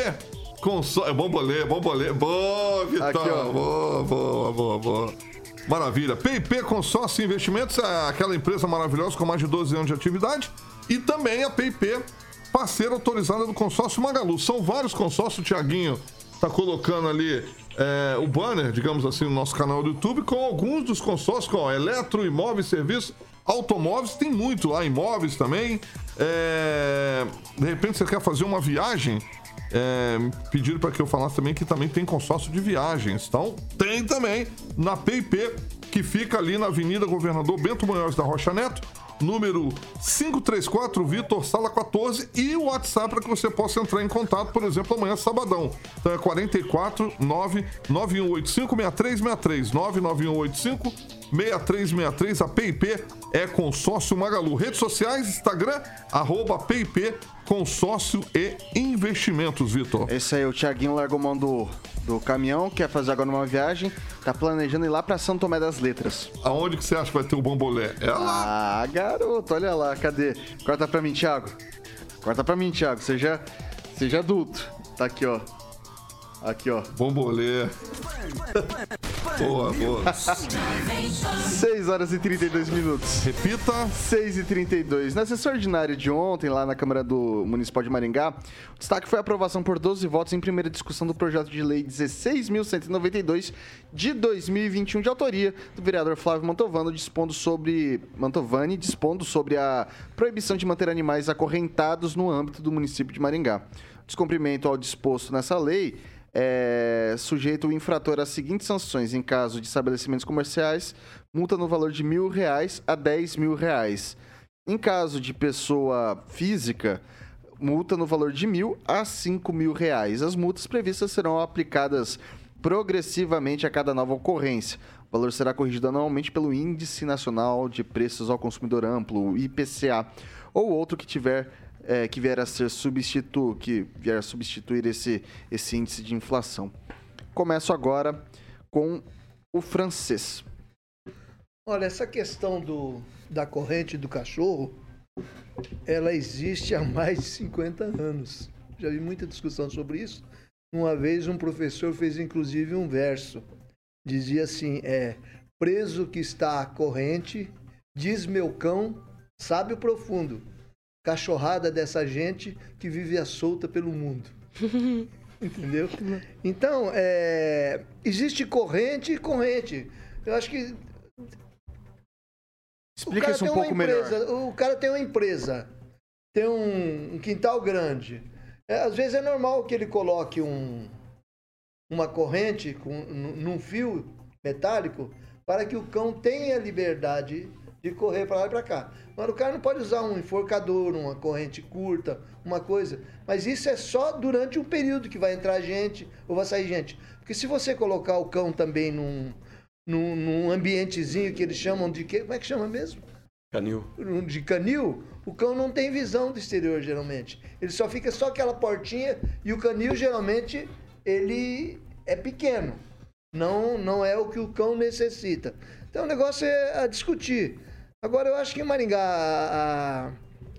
Console. É bombolê, bombolê. Boa, Vitão. Aqui, boa, boa, boa, boa. Maravilha. PIP Consórcio Investimentos é aquela empresa maravilhosa com mais de 12 anos de atividade. E também a PIP, parceira autorizada do consórcio Magalu. São vários consórcios, o Tiaguinho tá colocando ali é, o banner, digamos assim, no nosso canal do YouTube, com alguns dos consórcios, com eletro, imóveis, serviços, automóveis, tem muito lá, imóveis também. É, de repente você quer fazer uma viagem, é, pediram para que eu falasse também que também tem consórcio de viagens. Então, tem também na PIP, que fica ali na Avenida Governador Bento Munhoz da Rocha Neto, número 534 Vitor Sala 14 e o WhatsApp para que você possa entrar em contato, por exemplo, amanhã sabadão. Então é 44 99185 6363 99185 6363 a PIP é Consórcio Magalu. Redes sociais, Instagram, arroba PIP Consórcio e Investimentos, Vitor. Esse aí, o Thiaguinho largou mão do, do caminhão, quer fazer agora uma viagem, tá planejando ir lá pra São Tomé das Letras. Aonde que você acha que vai ter o bambolé? É lá. Ah, garoto, olha lá, cadê? Corta pra mim, Thiago. Corta pra mim, Thiago, seja, seja adulto. Tá aqui, ó. Aqui, ó. Bombolê. Boa, boa. 6 horas e 32 minutos. Repita. 6 e 32. Na sessão ordinária de ontem, lá na Câmara do Municipal de Maringá, o destaque foi a aprovação por 12 votos em primeira discussão do projeto de lei 16.192 de 2021, de autoria do vereador Flávio Mantovano, dispondo sobre, Mantovani, dispondo sobre a proibição de manter animais acorrentados no âmbito do município de Maringá. Descumprimento ao disposto nessa lei é, sujeito o infrator às seguintes sanções em caso de estabelecimentos comerciais, multa no valor de mil reais a dez mil reais. Em caso de pessoa física, multa no valor de mil a cinco mil reais. As multas previstas serão aplicadas progressivamente a cada nova ocorrência. O valor será corrigido anualmente pelo Índice Nacional de Preços ao Consumidor Amplo, IPCA, ou outro que tiver é, que vier a ser substitu, que vier a substituir esse, esse índice de inflação. Começo agora com o francês. Olha, essa questão do, da corrente do cachorro, ela existe há mais de 50 anos. Já vi muita discussão sobre isso. Uma vez um professor fez inclusive um verso. Dizia assim, é, preso que está a corrente, diz meu cão, sabe o profundo. Cachorrada dessa gente que vive a solta pelo mundo. Entendeu? Então, é, existe corrente e corrente. Eu acho que Explica isso um pouco uma melhor. empresa, O cara tem uma empresa, tem um, um quintal grande. É, às vezes é normal que ele coloque um, uma corrente com, num num fio metálico para que o cão tenha liberdade de correr para lá e para cá. Mas o cara não pode usar um enforcador, uma corrente curta, uma coisa. Mas isso é só durante um período que vai entrar gente ou vai sair gente. Porque se você colocar o cão também num, num, num ambientezinho que eles chamam de quê? Como é que chama mesmo? Canil. de canil, O cão não tem visão do exterior, geralmente. Ele só fica só aquela portinha e o canil, geralmente, ele é pequeno. Não, não é o que o cão necessita. Então, o negócio é a discutir. Agora, eu acho que em Maringá, a,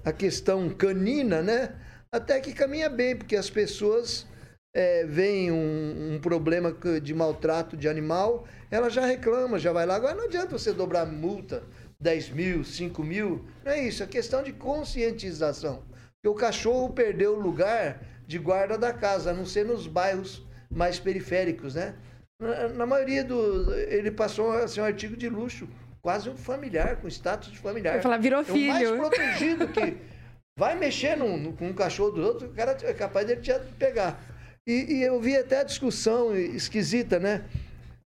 a questão canina, né? Até que caminha bem, porque as pessoas é, veem um, um, problema de maltrato de animal, ela já reclama, já vai lá. Agora não adianta você dobrar multa, 10 mil, 5 mil. Não é isso, é questão de conscientização. Porque o cachorro perdeu o lugar de guarda da casa, a não ser nos bairros mais periféricos, né? Na, na maioria do. Ele passou a ser um artigo de luxo, quase um familiar, com status de familiar. Vai falar, virou é filho. O mais protegido que vai mexer no, com um cachorro do outro, o cara é capaz dele te pegar. E, e, eu vi até a discussão esquisita, né?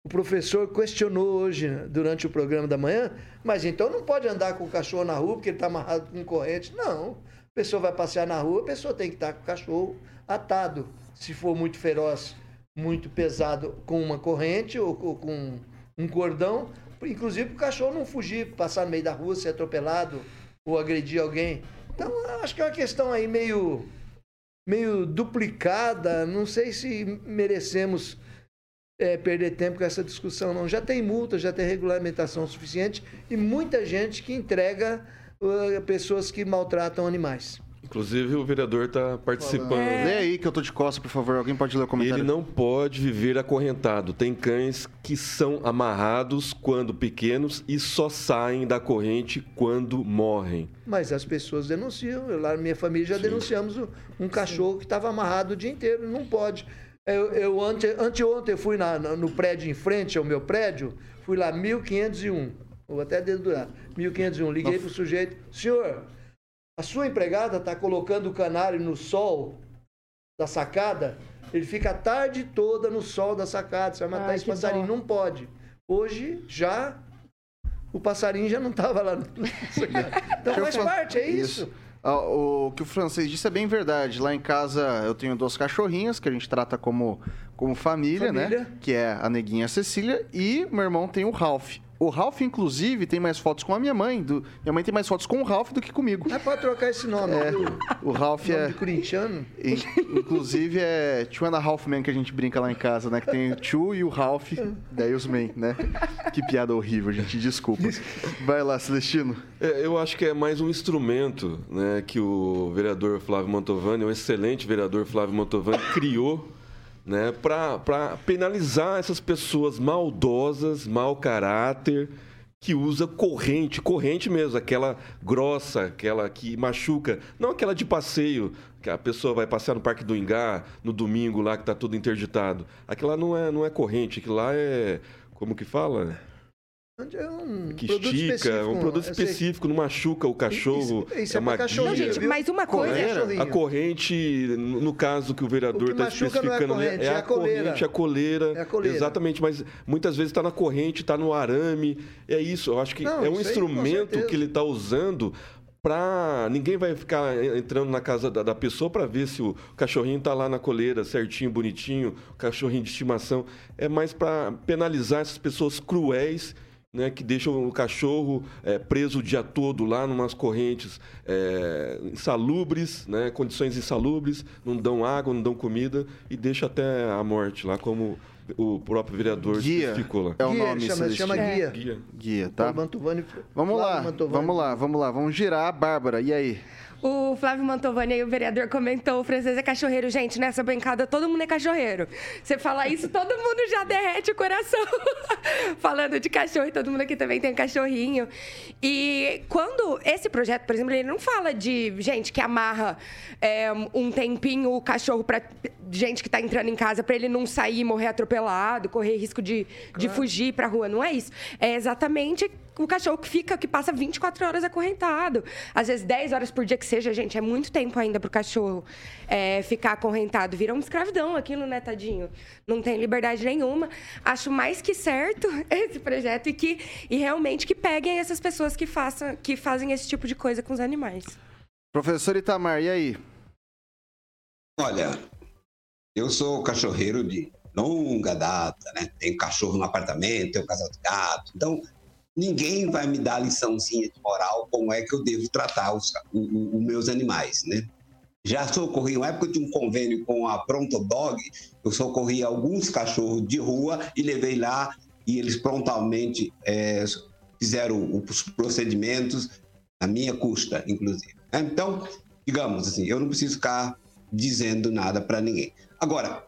O professor questionou hoje, durante o programa da manhã, mas então não pode andar com o cachorro na rua porque ele está amarrado com corrente. Não. A pessoa vai passear na rua, a pessoa tem que estar com o cachorro atado. Se for muito feroz, muito pesado, com uma corrente ou, ou com um cordão. Inclusive para o cachorro não fugir, passar no meio da rua, ser atropelado ou agredir alguém. Então, acho que é uma questão aí meio meio duplicada. Não sei se merecemos é, perder tempo com essa discussão, não. Já tem multa, já tem regulamentação suficiente e muita gente que entrega uh, pessoas que maltratam animais. Inclusive, o vereador está participando. É. Lê aí que eu tô de costa, por favor. Alguém pode ler o comentário? Ele não pode viver acorrentado. Tem cães que são amarrados quando pequenos e só saem da corrente quando morrem. Mas as pessoas denunciam. Eu, lá na minha família já Sim. denunciamos um cachorro Sim. que estava amarrado o dia inteiro. Não pode. Eu, eu ante, anteontem eu fui na, no prédio em frente ao meu prédio, fui lá 1501. Vou até dedurar. 1501. Liguei para o sujeito. Senhor, a sua empregada está colocando o canário no sol da sacada, ele fica a tarde toda no sol da sacada. Você vai matar Ai, esse passarinho? Bom. Não pode. Hoje já o passarinho já não estava lá. No... então faz parte, é isso. isso. Ah, o que o francês disse é bem verdade. Lá em casa eu tenho duas cachorrinhas que a gente trata como, como família, né? família. né? Que é a neguinha Cecília e meu irmão tem o Ralph. O Ralph, inclusive, tem mais fotos com a minha mãe. Do... Minha mãe tem mais fotos com o Ralph do que comigo. É pode trocar esse nome. É, o Ralph nome é. De corintiano? Inclusive é Two and a Half Man que a gente brinca lá em casa, né? Que tem o Two e o Ralph, daí os Men, né? Que piada horrível, gente. Desculpa. Vai lá, Celestino. É, eu acho que é mais um instrumento né, que o vereador Flávio Mantovani, o excelente vereador Flávio Mantovani, criou né, para penalizar essas pessoas maldosas, mau caráter, que usa corrente, corrente mesmo, aquela grossa, aquela que machuca, não aquela de passeio, que a pessoa vai passear no Parque do Ingá no domingo lá que está tudo interditado. Aquela não é, não é corrente, aquilo lá é, como que fala? É um que estica, um produto específico, não machuca o cachorro. Isso, isso é, é uma guia. gente, mas uma coisa. É, a corrente, no caso que o vereador está especificando, não é, corrente, é, a, a corrente, a coleira. É a coleira. Exatamente, mas muitas vezes está na corrente, está no arame. É isso, eu acho que não, é um instrumento que ele está usando para ninguém vai ficar entrando na casa da, da pessoa para ver se o cachorrinho está lá na coleira certinho, bonitinho, cachorrinho de estimação. É mais para penalizar essas pessoas cruéis né, que deixam o cachorro é, preso o dia todo lá numas correntes é, insalubres, né, condições insalubres, não dão água, não dão comida e deixa até a morte lá, como o próprio vereador guia ficou lá. É o guia, nome chama, chama guia. guia. Guia, tá? Mantovani, vamos lá, Mantovani. vamos lá, vamos lá, vamos girar, Bárbara. E aí? O Flávio Mantovani aí, o vereador, comentou: o francês é cachorreiro. Gente, nessa bancada todo mundo é cachorreiro. Você fala isso, todo mundo já derrete o coração. Falando de cachorro, e todo mundo aqui também tem cachorrinho. E quando esse projeto, por exemplo, ele não fala de gente que amarra é, um tempinho o cachorro para gente que está entrando em casa para ele não sair, morrer atropelado, correr risco de, claro. de fugir para rua. Não é isso. É exatamente o cachorro que fica, que passa 24 horas acorrentado. Às vezes 10 horas por dia que seja, gente, é muito tempo ainda para o cachorro é, ficar acorrentado. Vira uma escravidão aquilo, né, tadinho? Não tem liberdade nenhuma. Acho mais que certo esse projeto e que e realmente que peguem essas pessoas que, façam, que fazem esse tipo de coisa com os animais. Professor Itamar, e aí? Olha, eu sou cachorreiro de longa data, né? Tenho cachorro no apartamento, tenho casa de gato. Então, ninguém vai me dar liçãozinha de moral como é que eu devo tratar os, os meus animais, né? Já socorri, uma época de um convênio com a Pronto Dog, eu socorri alguns cachorros de rua e levei lá e eles prontamente é, fizeram os procedimentos a minha custa, inclusive. Então, digamos assim, eu não preciso ficar dizendo nada para ninguém. Agora,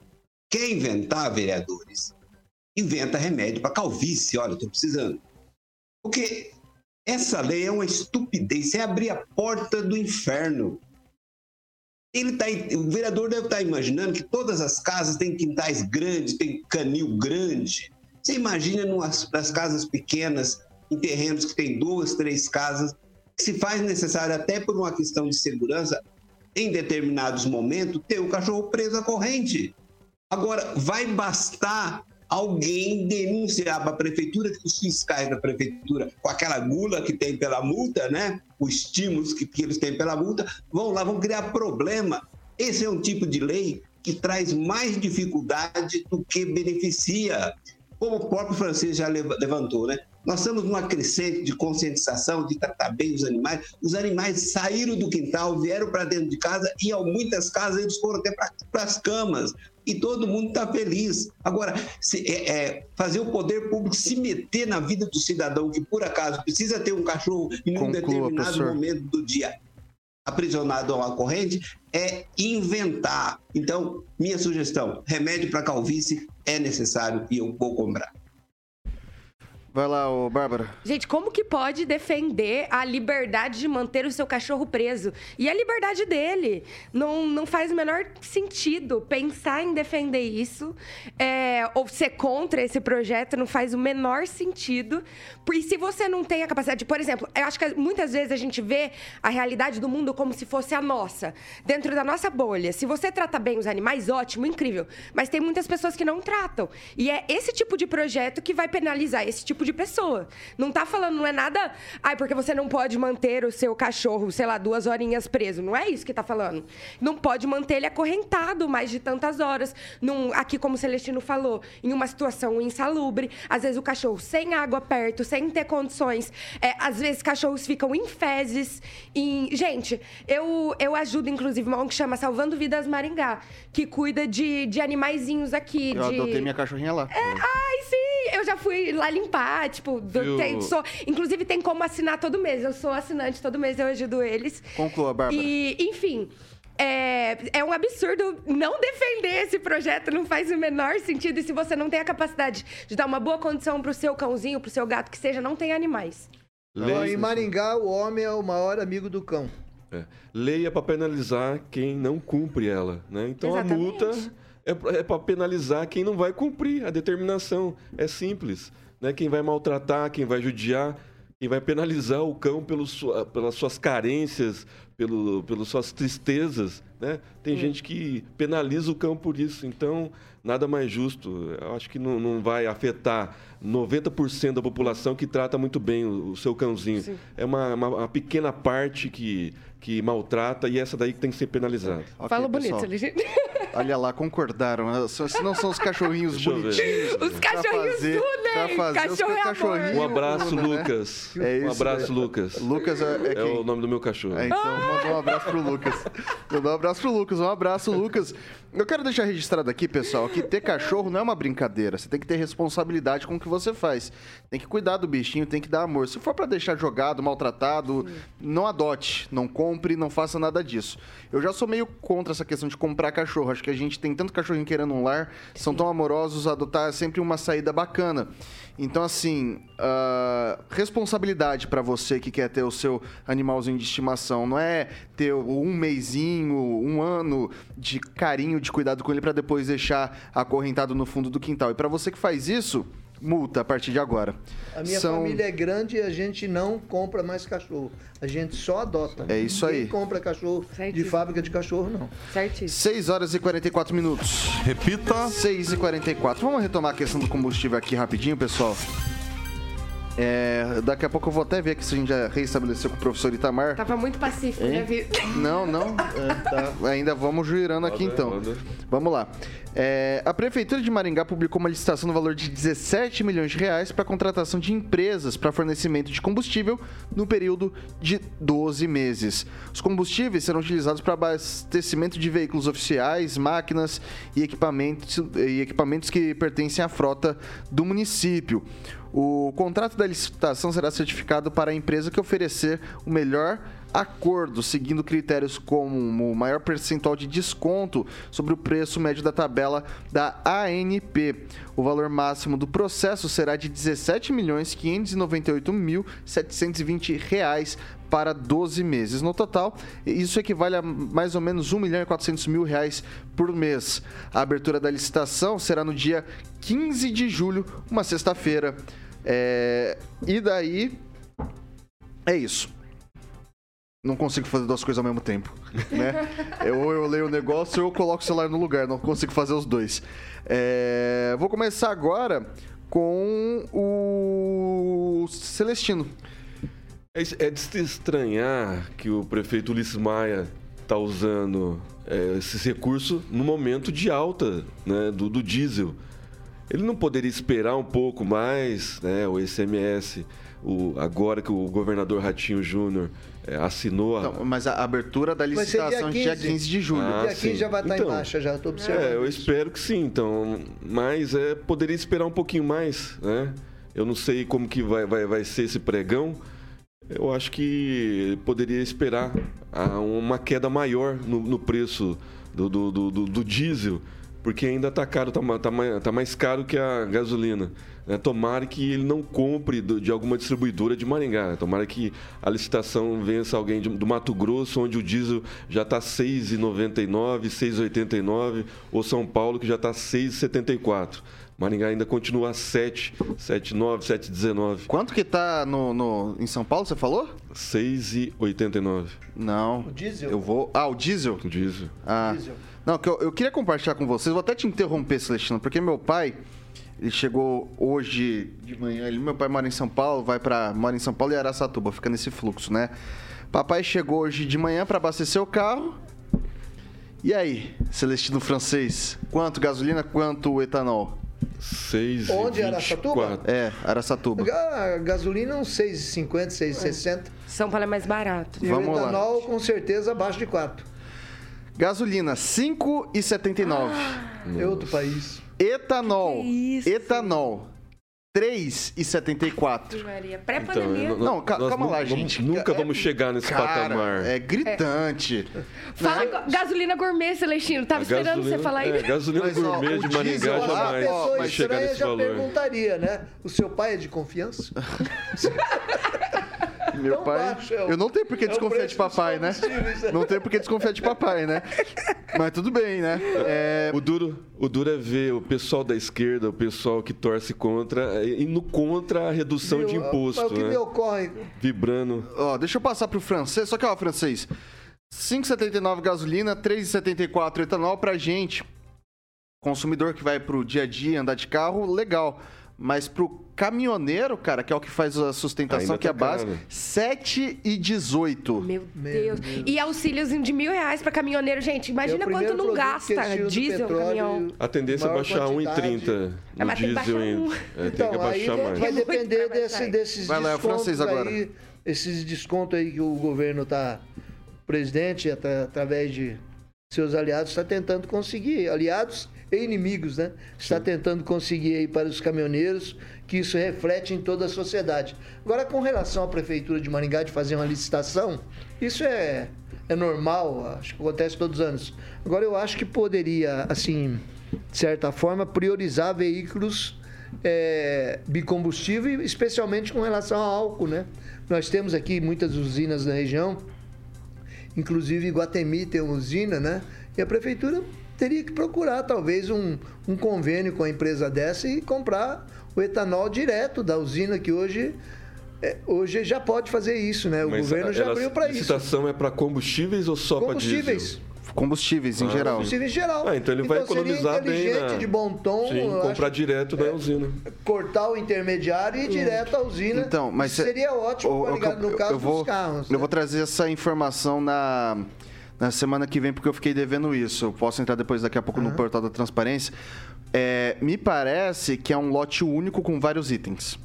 quer inventar, vereadores? Inventa remédio para calvície. Olha, estou precisando. Porque essa lei é uma estupidez. É abrir a porta do inferno. Ele tá, o vereador deve estar tá imaginando que todas as casas têm quintais grandes, tem canil grande. Você imagina nas, nas casas pequenas, em terrenos que tem duas, três casas, se faz necessário até por uma questão de segurança, em determinados momentos, ter o cachorro preso à corrente. Agora, vai bastar alguém denunciar para a prefeitura que os fiscais da prefeitura, com aquela gula que tem pela multa, né? Os estímulos que, que eles têm pela multa, vão lá, vão criar problema. Esse é um tipo de lei que traz mais dificuldade do que beneficia. Como o próprio francês já levantou, né? Nós estamos numa crescente de conscientização, de tratar bem os animais. Os animais saíram do quintal, vieram para dentro de casa e, em muitas casas, eles foram até para as camas. E todo mundo está feliz. Agora, se, é, é, fazer o poder público se meter na vida do cidadão que, por acaso, precisa ter um cachorro em um Conclua, determinado professor. momento do dia aprisionado a uma corrente é inventar. Então, minha sugestão: remédio para calvície é necessário e eu vou comprar. Vai lá, ô Bárbara. Gente, como que pode defender a liberdade de manter o seu cachorro preso? E a liberdade dele? Não, não faz o menor sentido pensar em defender isso é, ou ser contra esse projeto não faz o menor sentido. E se você não tem a capacidade, de, por exemplo, eu acho que muitas vezes a gente vê a realidade do mundo como se fosse a nossa, dentro da nossa bolha. Se você trata bem os animais, ótimo, incrível. Mas tem muitas pessoas que não tratam. E é esse tipo de projeto que vai penalizar esse tipo tipo de pessoa. Não tá falando, não é nada. Ai, porque você não pode manter o seu cachorro, sei lá, duas horinhas preso. Não é isso que tá falando. Não pode manter ele acorrentado mais de tantas horas. Num, aqui, como o Celestino falou, em uma situação insalubre. Às vezes o cachorro sem água perto, sem ter condições. É, às vezes cachorros ficam em fezes. Em... Gente, eu, eu ajudo, inclusive, uma ONG que chama Salvando Vidas Maringá, que cuida de, de animaizinhos aqui. Eu de... adotei minha cachorrinha lá. É, ai, sim! Eu já fui lá limpar tipo, do, tem, sou, inclusive tem como assinar todo mês. Eu sou assinante todo mês, eu ajudo eles. Conclua, Bárbara. E, enfim. É, é um absurdo não defender esse projeto, não faz o menor sentido. E se você não tem a capacidade de dar uma boa condição pro seu cãozinho, pro seu gato, que seja, não tem animais. Leia, em Maringá, o homem é o maior amigo do cão. É. Leia para penalizar quem não cumpre ela. Né? Então Exatamente. a multa é para penalizar quem não vai cumprir a determinação. É simples né? Quem vai maltratar, quem vai judiar, quem vai penalizar o cão pelos, pelas suas carências, pelo, pelas suas tristezas, né? Tem hum. gente que penaliza o cão por isso, então nada mais justo. Eu acho que não, não vai afetar 90% da população que trata muito bem o, o seu cãozinho. Sim. É uma, uma, uma, pequena parte que, que maltrata e essa daí que tem que ser penalizada. Okay, Fala bonito, Olha lá, concordaram. Né? Se não são os cachorrinhos bonitinhos. Os cachorrinhos fazer, tudo, fazer Cachorro é cachorrinhos. Um abraço, né? Lucas. É isso, um abraço, né? Lucas. Lucas é, é, é, o nome do meu cachorro. É, então, mandou um abraço pro Lucas. Mandou um abraço pro Lucas. Um abraço, Lucas. Eu quero deixar registrado aqui, pessoal, que ter cachorro não é uma brincadeira. Você tem que ter responsabilidade com o que você faz. Tem que cuidar do bichinho, tem que dar amor. Se for para deixar jogado, maltratado, Sim. não adote, não compre, não faça nada disso. Eu já sou meio contra essa questão de comprar cachorro. Acho que a gente tem tanto cachorrinho querendo um lar, são tão amorosos, adotar é sempre uma saída bacana. Então, assim, uh, responsabilidade para você que quer ter o seu animalzinho de estimação. Não é ter um mêsinho, um ano de carinho, de cuidado com ele para depois deixar acorrentado no fundo do quintal. E para você que faz isso, multa a partir de agora. A minha São... família é grande e a gente não compra mais cachorro. A gente só adota. É isso Ninguém aí. compra cachorro Certíssimo. de fábrica de cachorro, não. Certíssimo. 6 horas e 44 minutos. Repita. 6 e 44. Vamos retomar a questão do combustível aqui rapidinho, pessoal. É, daqui a pouco eu vou até ver aqui se a gente já reestabeleceu com o professor Itamar. Tava muito pacífico, Hein? né, Vitor? Não, não. é, tá. Ainda vamos girando aqui Roda, então. roda. Vamos lá. É, a Prefeitura de Maringá publicou uma licitação no valor de 17 milhões de reais para contratação de empresas para fornecimento de combustível no período de 12 meses. Os combustíveis serão utilizados para abastecimento de veículos oficiais, máquinas e equipamentos, e equipamentos que pertencem à frota do município. O contrato da licitação será certificado para a empresa que oferecer o melhor acordo, seguindo critérios como o maior percentual de desconto sobre o preço médio da tabela da ANP. O valor máximo do processo será de 17.598.720 reais para 12 meses. No total, isso equivale a mais ou menos 1 milhão e 400 mil reais por mês. A abertura da licitação será no dia 15 de julho, uma sexta-feira. É, E daí, é isso. Não consigo fazer duas coisas ao mesmo tempo, né? Eu- Ou eu leio o negócio ou eu coloco o celular no lugar, não consigo fazer os dois. É, Vou começar agora com o Celestino. É, é de se estranhar que o prefeito Ulisses Maia está usando é, esse recurso no momento de alta né, do, do diesel. Ele não poderia esperar um pouco mais, né, o ICMS, o, agora que o governador Ratinho Júnior é, assinou a, Não, mas a abertura da licitação dia dia 15. 15 de julho. Ah, e aqui sim. já vai estar Então, em baixa, já estou observando. É, eu isso. espero que sim, então. Mas é, poderia esperar um pouquinho mais, né? Eu não sei como que vai, vai, vai ser esse pregão. Eu acho que poderia esperar ah, uma queda maior no, no preço do, do, do, do- do diesel, porque ainda está caro, está tá, mais- tá mais caro que a gasolina. né? Tomara que ele não compre do- de alguma distribuidora de Maringá. Tomara que a licitação vença alguém de- do Mato Grosso, onde o diesel já tá está 6,99, 6,89, ou São Paulo, que já tá está 6,74. Maringá ainda continua a 7, 7,9, 7,19. Quanto que tá no, no- em São Paulo, você falou? 6,89 Não. O diesel? Eu vou. Ah, o diesel? o diesel. Ah. Diesel. Não, que eu, eu queria compartilhar com vocês, vou até te interromper, Celestino, porque meu pai, ele chegou hoje de manhã, ele, meu pai mora em São Paulo, vai para mora em São Paulo e Araçatuba, fica nesse fluxo, né? Papai chegou hoje de manhã para abastecer o carro. E aí, Celestino francês, quanto gasolina, quanto etanol? 6 Onde, Araçatuba? É, Araçatuba. A gasolina uns 6,50, 6,60. São Paulo é mais barato. E Vamos o lá. etanol, com certeza, abaixo de 4. Gasolina, 5,79. É outro país. Etanol, Que isso? etanol, 3,74. Maria, Então, pré-pandemia. eu- Não, nós calma lá, vamos- gente. Nunca É- vamos chegar nesse Cara, patamar. é gritante. Fala Né? gasolina gourmet, Celestino. Tava A esperando você falar é, isso. gasolina Mas, ó, gourmet o de Maringá jamais pessoa vai chegar estranha nesse já valor. perguntaria, né? O seu pai é de confiança? Meu Tão pai. baixo é o- eu não tenho por que é desconfiar de papai, né? combustíveis. Não tenho por que desconfiar de papai, né? Mas tudo bem, né? É, O duro, o duro é ver o pessoal da esquerda, o pessoal que torce contra, e indo contra a redução de imposto, Mas o que né? me ocorre Vibrando. ó, deixa eu passar pro francês. Só que, ó, francês. 5,79 gasolina, 3,74 etanol pra gente. Consumidor que vai pro dia a dia andar de carro, legal. Mas pro caminhoneiro, cara, que é o que faz a sustentação, Ainda que é a tá base, caro. 7,18. Meu Deus. E auxíliozinho de mil reais pra caminhoneiro, gente. Imagina É quanto não gasta do diesel, petróleo. caminhão. A tendência é baixar quantidade. 1,30 É, no mas tem que diesel baixar ainda. um. É, tem Então, que aí abaixar vai, mais. vai É depender desse, desses Vai lá, é o descontos francês agora. aí, esses descontos aí que o governo tá, o presidente, atra- através de seus aliados, está tentando conseguir, aliados e inimigos, né? Está tentando conseguir aí para os caminhoneiros que isso reflete em toda a sociedade. Agora, com relação à Prefeitura de Maringá de fazer uma licitação, isso é, é normal, acho que acontece todos os anos. Agora, eu acho que poderia, assim, de certa forma, priorizar veículos é, bicombustível, especialmente com relação ao álcool, né? Nós temos aqui muitas usinas na região, inclusive Guatemi tem uma usina, né? E a prefeitura teria que procurar talvez um, um convênio com a empresa dessa e comprar o etanol direto da usina que hoje é, hoje já pode fazer isso, né? O Mas governo já abriu para a isso. licitação é para combustíveis ou só para diesel? Combustíveis. combustíveis em Ah, geral. Combustível em geral. Ah, então ele vai seria economizar bem inteligente, na... de bom tom. Sim, comprar acho, direto da usina. cortar o intermediário e ir direto à usina. Então, mas seria ótimo, eu- no caso eu vou, dos carros. Eu né? vou trazer essa informação na, na semana que vem, porque eu fiquei devendo isso. Eu posso entrar depois, daqui a pouco, no portal da transparência. É, me parece que é um lote único com vários itens.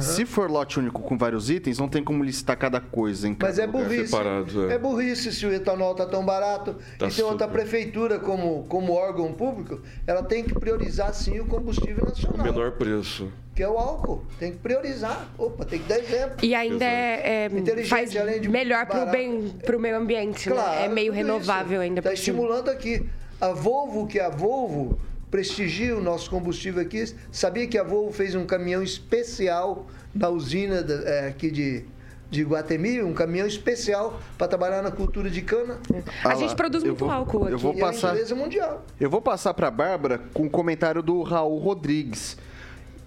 Se for lote único com vários itens, não tem como listar cada coisa em Mas cada é lugar. burrice. separado, é. é. burrice se o etanol está tão barato. Tá e tem outra prefeitura como, como órgão público, ela tem que priorizar sim o combustível nacional. Menor preço. Que é o álcool. Tem que priorizar. Opa, tem que dar exemplo. E ainda é, é, faz além de melhor pro, barato. bem, pro meio ambiente, né? É meio renovável ainda Está estimulando aqui. A Volvo, que é a Volvo prestigia o nosso combustível aqui. Sabia que a Volvo fez um caminhão especial na usina da- é, aqui de, de Guatemi, um caminhão especial para trabalhar na cultura de cana. A Ah gente lá, produz muito vou- álcool aqui. eu vou E é uma passar- empresa mundial. Eu vou passar para a Bárbara com o comentário do Raul Rodrigues.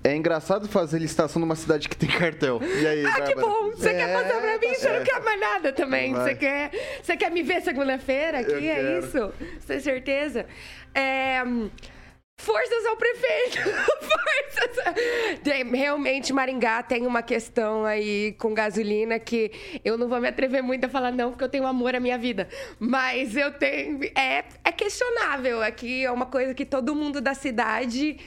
É engraçado fazer licitação numa cidade que tem cartel. E aí, Ah, que Bárbara? bom! Você quer passar pra mim? Você É. não quer mais nada também. Você quer, você quer me ver segunda-feira aqui? Eu é quero. isso? Você tem certeza? É, Forças ao prefeito! Forças! Realmente, Maringá tem uma questão aí com gasolina que eu não vou me atrever muito a falar, não, porque eu tenho amor à minha vida. Mas eu tenho. É, é questionável. Aqui é uma coisa que todo mundo da cidade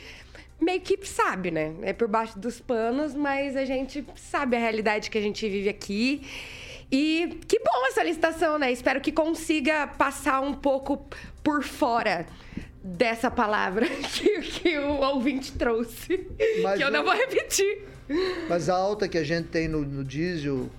meio que sabe, né? É por baixo dos panos, mas a gente sabe a realidade que a gente vive aqui. E que bom essa licitação, né? Espero que consiga passar um pouco por fora dessa palavra que, que o ouvinte trouxe. Mas que eu o- não vou repetir. Mas a alta que a gente tem no, no diesel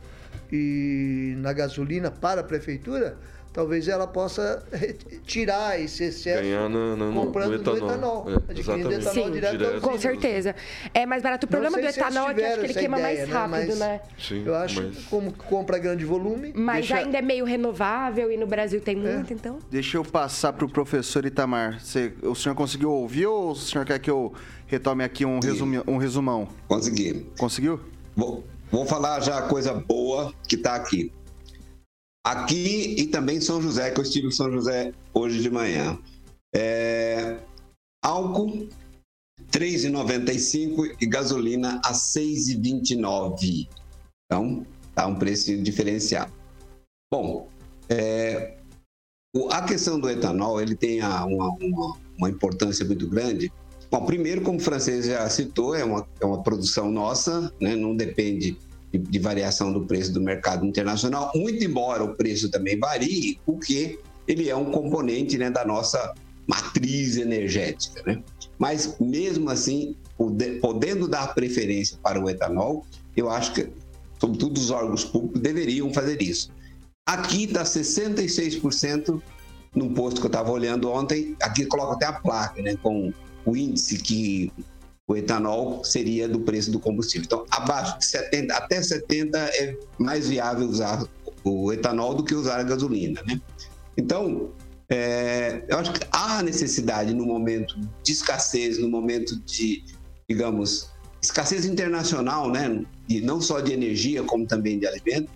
e na gasolina para a prefeitura, talvez ela possa tirar esse excesso Ganhar na- na- no- comprando no no etanol. etanol. É, adquirindo exatamente. etanol Sim, direto, direto. Com usina. certeza. É mais barato. O problema do etanol é que eu acho que ele queima essa mais ideia, né? rápido, Mas- né? Sim, Eu acho mas- que como compra grande volume. Mas Deixa- ainda é meio renovável e no Brasil tem muito, então. Deixa eu passar para o professor Itamar. Você- o senhor conseguiu ouvir ou o senhor quer que eu retome aqui um, resumi, um resumão? Consegui. Conseguiu? Vou, vou falar já a coisa boa que está aqui. Aqui e também São José, que eu estive em São José hoje de manhã. É, álcool, R$ 3,95 e gasolina a R$ 6,29. Então, tá um preço diferenciado. Bom, é, a questão do etanol, ele tem uma, uma- uma importância muito grande. Bom, primeiro, como o francês já citou, é uma, é uma produção nossa, né? não depende de, de variação do preço do mercado internacional, muito embora o preço também varie, porque ele é um componente né, da nossa matriz energética. Né? Mas, mesmo assim, pode- podendo dar preferência para o etanol, eu acho que, sobretudo, os órgãos públicos deveriam fazer isso. Aqui está 66% num posto que eu estava olhando ontem, aqui coloca até a placa, né, com o índice que o etanol seria do preço do combustível. Então, abaixo de 70, até 70 é mais viável usar o etanol do que usar a gasolina, né? Então, é, eu acho que há necessidade no momento de escassez, no momento de, digamos, escassez internacional, né? E não só de energia, como também de alimento,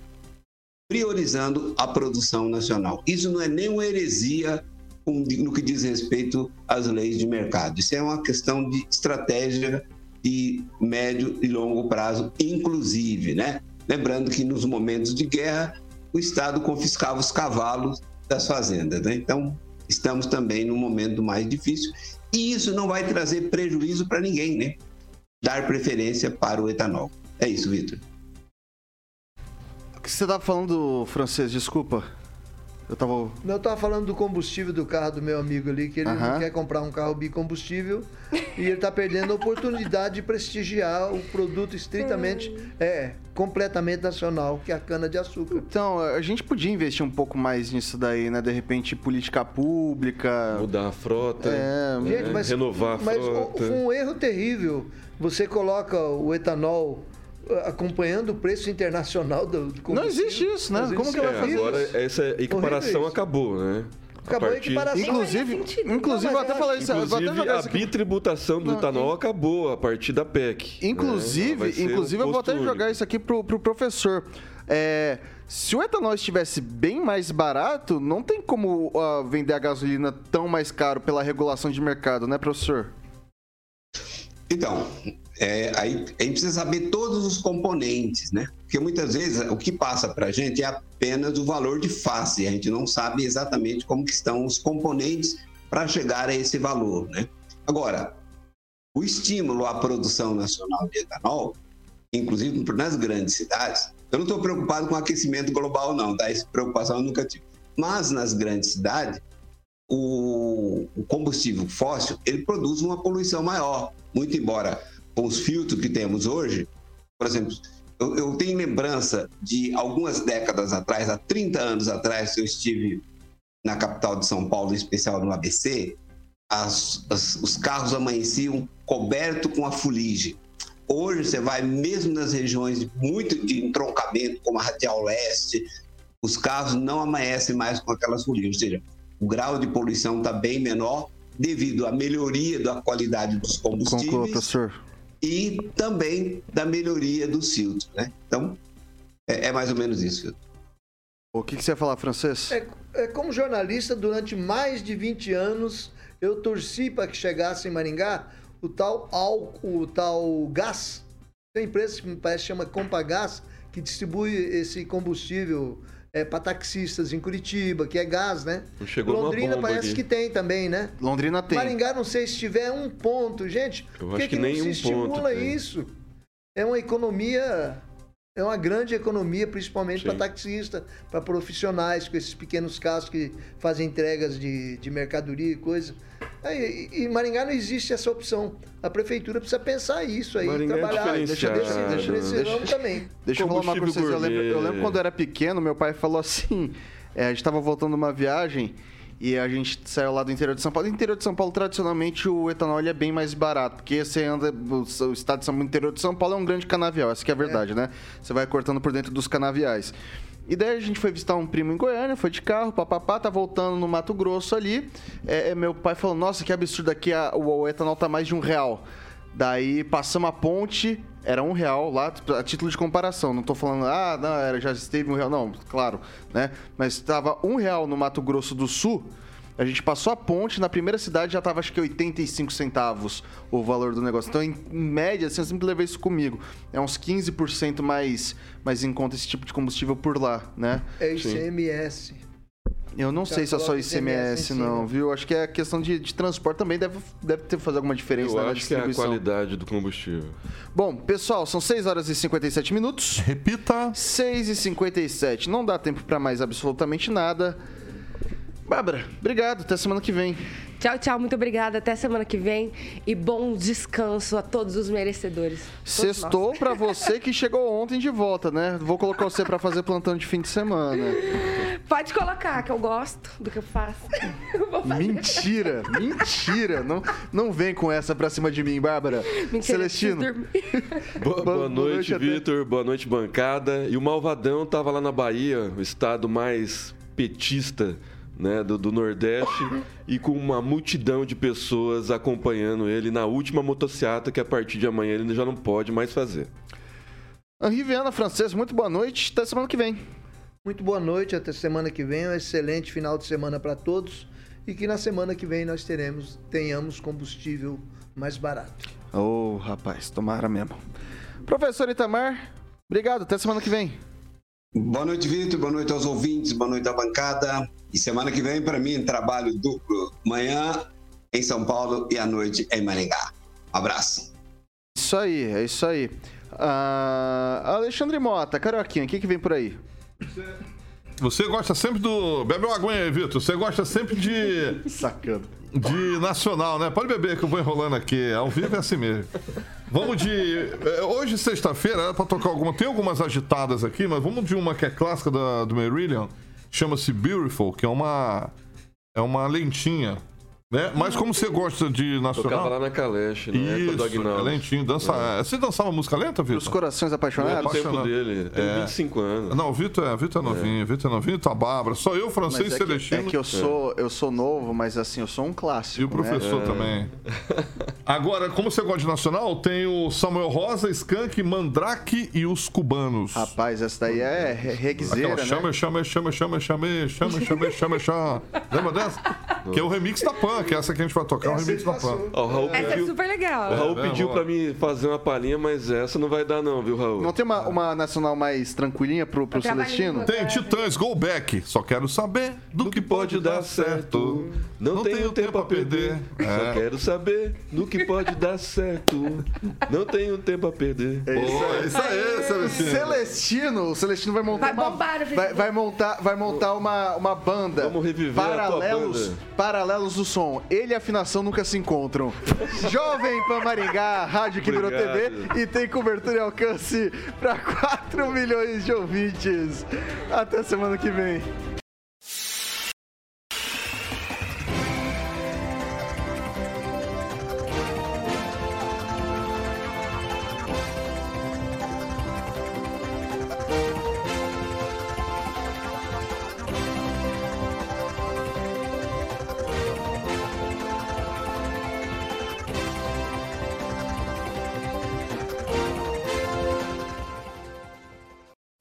priorizando a produção nacional. Isso não é nenhuma heresia no que diz respeito às leis de mercado. Isso é uma questão de estratégia de médio e longo prazo, inclusive, né? Lembrando que nos momentos de guerra, o Estado confiscava os cavalos das fazendas, né? Então, estamos também num momento mais difícil e isso não vai trazer prejuízo para ninguém, né? Dar preferência para o etanol. É isso, Vitor. O que você tava falando, francês? Desculpa. Eu tava. Eu estava falando do combustível do carro do meu amigo ali, que ele Aham. não quer comprar um carro bicombustível e ele está perdendo a oportunidade de prestigiar o produto estritamente, é, completamente nacional, que é a cana-de-açúcar. Então, a gente podia investir um pouco mais nisso daí, né? De repente, política pública. Mudar a frota, É, né? Gente, mas, renovar a mas frota. foi um erro terrível. Você coloca o etanol acompanhando o preço internacional do, do combustível. Não existe isso, né? Como que vai É, fazer agora isso? essa equiparação acabou, né? Acabou a equiparação. Inclusive, sentido. inclusive Não, até falar isso. eu vou até Inclusive, jogar a isso aqui. bitributação do Não, etanol acabou a partir da PEC. né? Inclusive, ser inclusive eu vou até jogar único. isso aqui pro, pro professor. É, se o etanol estivesse bem mais barato, não tem como uh, vender a gasolina tão mais caro pela regulação de mercado, né, professor? Então, é, aí, aí precisa saber todos os componentes, né? Porque muitas vezes o que passa para a gente é apenas o valor de face, a gente não sabe exatamente como estão os componentes para chegar a esse valor, né? Agora, o estímulo à produção nacional de etanol, inclusive nas grandes cidades, eu não estou preocupado com o aquecimento global, não, tá? Essa preocupação eu nunca tive. Mas nas grandes cidades, o, o combustível fóssil ele produz uma poluição maior. Muito embora os filtros que temos hoje, por exemplo, eu, eu, tenho lembrança de algumas décadas atrás, há 30 anos atrás, eu estive na capital de São Paulo, em especial no ABC, as, as, os carros amanheciam cobertos com a fuligem. Hoje você vai mesmo nas regiões muito de entroncamento, como a Radial Leste, os carros não amanhecem mais com aquelas fuligens, ou seja, o grau de poluição está bem menor devido à melhoria da qualidade dos combustíveis Conclua, professor. E também da melhoria dos filtros, né? Então, é, é mais ou menos isso, filtro. O que, que você ia falar, francês? É, é, como jornalista, durante mais de 20 anos, eu torci para que chegasse em Maringá o tal álcool, o tal gás. Tem empresa que me parece chama Compagás, que distribui esse combustível é, para taxistas em Curitiba, que é gás, né? Chegou Londrina parece aqui. que tem também, né? Londrina tem. Maringá, não sei se tiver um ponto. Gente, Eu por acho que, que que nem não se um estimula ponto tem. isso? É uma economia, é uma grande economia, principalmente para taxista, para profissionais com esses pequenos carros que fazem entregas de, de mercadoria e coisa. Aí, e, e Maringá não existe essa opção. A prefeitura precisa pensar isso aí, Maringá é trabalhar diferenciado, nesse, nesse deixa- ramo também. Deixa eu falar uma coisa pra vocês. Eu lembro, eu lembro quando eu era pequeno, meu pai falou assim: é, a gente tava voltando uma viagem e a gente saiu lá do interior de São Paulo. No interior de São Paulo, tradicionalmente, o etanol é bem mais barato, porque você anda. O, estado de São Paulo, interior de São Paulo é um grande canavial, essa que é a verdade, né? Você vai cortando por dentro dos canaviais. E daí a gente foi visitar um primo em Goiânia, foi de carro, papapá, tá voltando no Mato Grosso ali. É, é, meu pai falou: Nossa, que absurdo aqui, a- o, o etanol tá mais de um real. Daí passamos a ponte, era um real lá, a título de comparação. Não tô falando, ah, não, era, já esteve um real. Não, claro, né? Mas estava um real no Mato Grosso do Sul. A gente passou a ponte, na primeira cidade já tava acho que 85 centavos o valor do negócio. Então, em, em média, assim, eu sempre levei isso comigo. É uns 15% mais, mais em conta esse tipo de combustível por lá, né? É ICMS. Eu não Já sei se é só ICMS, não, viu? Acho que é questão de, de transporte também deve, deve ter fazer alguma diferença Eu na acho que é a distribuição. qualidade do combustível. Bom, pessoal, são 6 horas e 57 minutos. Repita. 6 e 57. Não dá tempo pra mais absolutamente nada. Bárbara, obrigado. Até semana que vem. Tchau, tchau. Muito obrigada. Até semana que vem. E bom descanso a todos os merecedores. Sextou pra você que chegou ontem de volta, né? Vou colocar você pra fazer plantão de fim de semana. Pode colocar, que eu gosto do que eu faço. Eu. Mentira, mentira. Não, não vem com essa pra cima de mim, Bárbara. Mentira, Celestino. Boa, boa noite. Vitor. Boa noite, bancada. E o Malvadão tava lá na Bahia, o estado mais petista né, do, do Nordeste, e com uma multidão de pessoas acompanhando ele na última motociata que a partir de amanhã ele já não pode mais fazer. Henri Viana, francês, muito boa noite. Até semana que vem. Muito boa noite, até semana que vem. Um excelente final de semana para todos. E que na semana que vem nós teremos, tenhamos combustível mais barato. Ô, rapaz, tomara mesmo. Professor Itamar, obrigado. Até semana que vem. Boa noite, Vitor. Boa noite aos ouvintes. Boa noite à bancada. E semana que vem, para mim, trabalho duplo. Manhã em São Paulo e à noite em Maringá. Um abraço. Isso aí, é isso aí. Ah, Alexandre Mota, Carioquinha, o que, que vem por aí? Você gosta sempre do. Bebe uma aguinha aí, Vitor. Você gosta sempre de. Sacando. De nacional, né? Pode beber que eu vou enrolando aqui. Ao vivo é assim mesmo. Vamos de. é, Hoje, sexta-feira, era pra tocar alguma. Tem algumas agitadas aqui, mas vamos de uma que é clássica da, do Marillion. Chama-se Beautiful, que é uma. É uma lentinha Né? Mas como você gosta de Tocava nacional? lá na Caleche, do Isso, é lentinho. Dança... Você dançava música lenta, Vitor? Os corações É apaixonados. o tempo dele, tem É. 25 anos. Não, o Vitor é, Vitor é novinho, Vitor é novinho, tá Bárbara. Só eu, francês, é que, Celestino. é que eu sou, eu sou novo, mas assim, eu sou um clássico. E o professor né? também. Agora, como você gosta de nacional, tem o Samuel Rosa, Skank, Mandrake e os cubanos. Rapaz, essa daí é re- reguizeira, Aquela né? chama, chama, chama, chama, chama, chama, chama, chama, chama. Lembra dessa? Que é o remix da Pan, que é essa que a gente vai tocar, é o remix da Pan. Ó, o Raul Essa é pediu, super legal. o Raul É, pediu pra mim fazer uma palhinha, mas essa não vai dar não, viu, Raul? Não tem uma, uma nacional mais tranquilinha pro, pro Celestino? em Tem Titãs, Go Back. Só quero saber do No que pode dar certo. Não, tenho tempo a perder. Só É. quero saber no que pode dar certo. Não tenho tempo a perder. É isso é isso aí, Celestino. Celestino, o Celestino vai montar Vai uma, bombar vai, vai montar, vai montar uma, uma banda. Vamos reviver a tua paralelos, banda. paralelos do som. Ele e a afinação nunca se encontram. Jovem Pan Maringá, rádio que virou. TV e tem cobertura e alcance para 4 milhões de ouvintes. Até semana que vem.